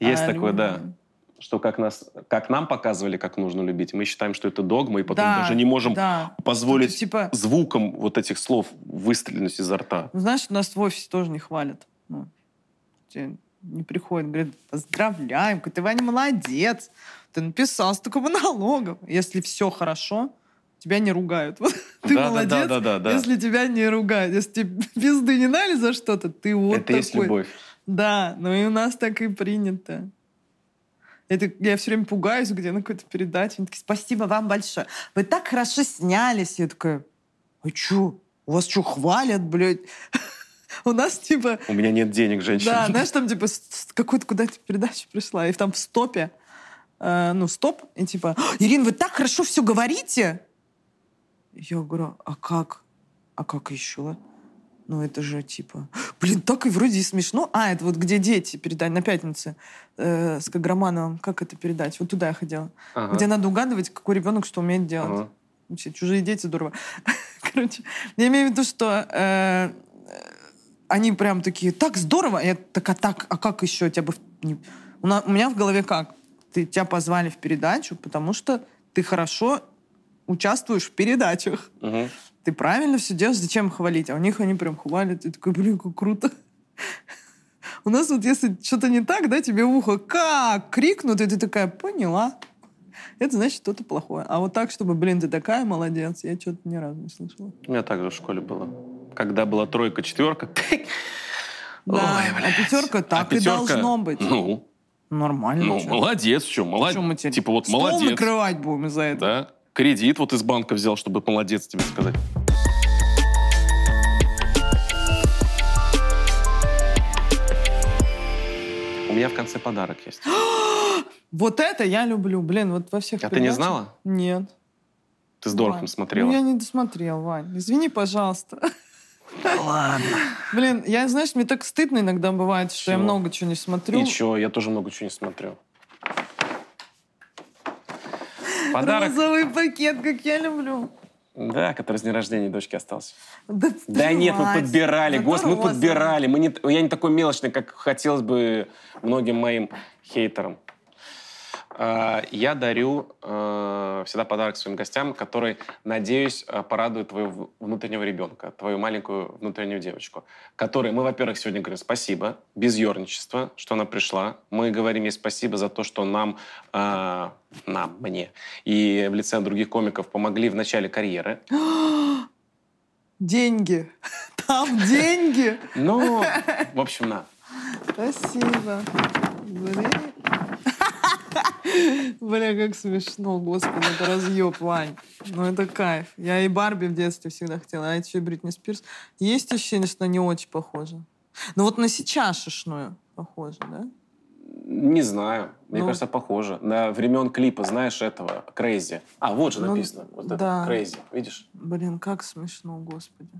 Есть А, такое, да. люблю. Что как, нас, как нам показывали, как нужно любить, мы считаем, что это догма, и потом Да, даже не можем да. позволить Что-то типа, звуком вот этих слов выстрелить изо рта. ну, знаешь, нас в офисе тоже не хвалят. Ну, не приходят, говорят, поздравляем, ты, Ваня, молодец. Ты написал столько монологов. Если все хорошо, тебя не ругают. Вот ты да, молодец, да, да, да, да. если тебя не ругают. Если тебе пизды не дали за что-то, ты вот это такой. есть любовь. Да, но и у нас так и принято. Это, я все время пугаюсь, где на какой-то передаче. Они такие, спасибо вам большое. Вы так хорошо снялись. Я такая, а чё? У вас что, хвалят, блядь? У нас типа... У меня нет денег, женщина. Да, знаешь, там типа какой-то куда-то передача пришла, и там в стопе, э, ну, стоп, и типа, «А, Ирина, вы так хорошо все говорите. Я говорю, а как? А как еще? Ну, это же типа, блин, так и вроде и смешно. А, это вот где дети передать на пятнице э, с Каграмановым. Как это передать? Вот туда я ходила. Ага, Где надо угадывать, какой ребенок что умеет делать. ага. Вообще, чужие дети здорово. Короче, я имею в виду, что э, они прям такие, так здорово. Я так, а так, а как еще тебя бы... У, на- у меня в голове как? Ты, тебя позвали в передачу, потому что ты хорошо участвуешь в передачах. Мгм. Ты правильно все делаешь, зачем хвалить? А у них они прям хвалят. Ты такой, блин, как круто. У нас вот если что-то не так, да, тебе в ухо как крикнут, и ты такая, поняла. Это значит что-то плохое. А вот так, чтобы, блин, ты такая молодец, я что-то ни разу не слышала. У меня также в школе было. Когда была тройка, четверка. Да, Ой, а пятерка так и пятерка, должно быть. Ну, Нормально. Ну, чё. молодец, что, молодец. Теперь Типа вот стол молодец. накрывать будем из-за этого? Да. Кредит вот из банка взял, чтобы молодец тебе сказать. У меня в конце подарок есть. Вот это я люблю. Блин, вот во всех А ты не передачах- знала? Нет. Ты с Вань, смотрела. Ну, я не досмотрел, Вань. Извини, пожалуйста. Ладно. Блин, я, знаешь, мне так стыдно иногда бывает, что я Чего? много чего не смотрю. Ничего, я тоже много чего не смотрю. Подарок, Розовый пакет, как я люблю. да, который с дня рождения дочки остался. Да, Да нет, мы подбирали, Это господи, мы подбирали. Мы не, я не такой мелочный, как хотелось бы многим моим хейтерам. А, Я дарю э, всегда подарок своим гостям, который, надеюсь, э, порадует твоего внутреннего ребенка, твою маленькую внутреннюю девочку. Которой мы, во-первых, сегодня говорим спасибо, без ерничества, что она пришла. Мы говорим ей спасибо за то, что нам, э, нам, мне, и в лице других комиков помогли в начале карьеры. Деньги. Там деньги. Ну, в общем, на. Спасибо. Блин. Бля, как смешно, господи, это разъеб, Вань. Ну, это кайф. Я и Барби в детстве всегда хотела, а еще и Бритни Спирс. Есть ощущение, что не очень похоже. Ну, вот на сейчас шишную похоже, да? Не знаю. Мне Ну. кажется, похоже. На времен клипа, знаешь, этого, Crazy. А, вот же Ну, написано. Вот это, да. Crazy. Видишь? Блин, как смешно, господи.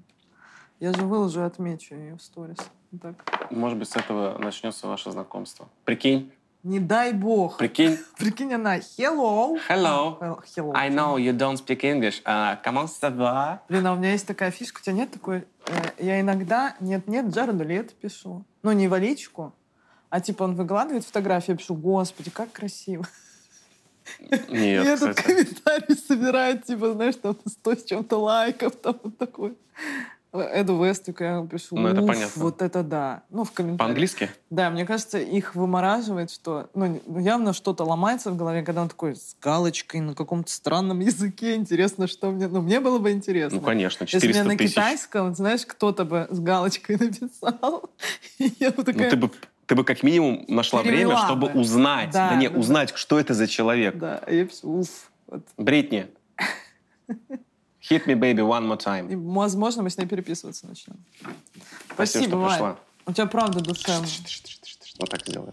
Я же выложу и отмечу ее в сторис. Так. Может быть, с этого начнется ваше знакомство. Прикинь, Не дай бог. прикинь. Прикинь, она hello. Hello. А, hello. I know you don't speak English. Uh, comment ça va? Блин, а у меня есть такая фишка, у тебя нет такой... э, я иногда нет-нет Джареду Лето пишу. Ну, не в личку, а типа он выкладывает фотографии, я пишу, господи, как красиво. и Нет, этот кстати. комментарий собирает, типа, знаешь, там 100 с чем-то лайков, там вот такой. Эду Вестик я пишу, Ну, это «Уф, понятно. вот это да. Ну, в комментариях. По-английски? Да, мне кажется, их вымораживает, что ну, ну, явно что-то ломается в голове, когда он такой с галочкой на каком-то странном языке. Интересно, что мне... Ну, мне было бы интересно. Ну, конечно, Если мне 400 на китайском, знаешь, кто-то бы с галочкой написал. И я бы Ну, такая... ты бы, ты бы как минимум нашла Перевела время, чтобы бы. узнать. Да, Да, не, да, узнать, что это за человек. Да, и я пишу, уф. Вот. Бритни. Hit me, baby, one more time. И, возможно, мы с ней переписываться начнем. Спасибо, что Вань. пришла. У тебя правда душевно. Вот так сделаем.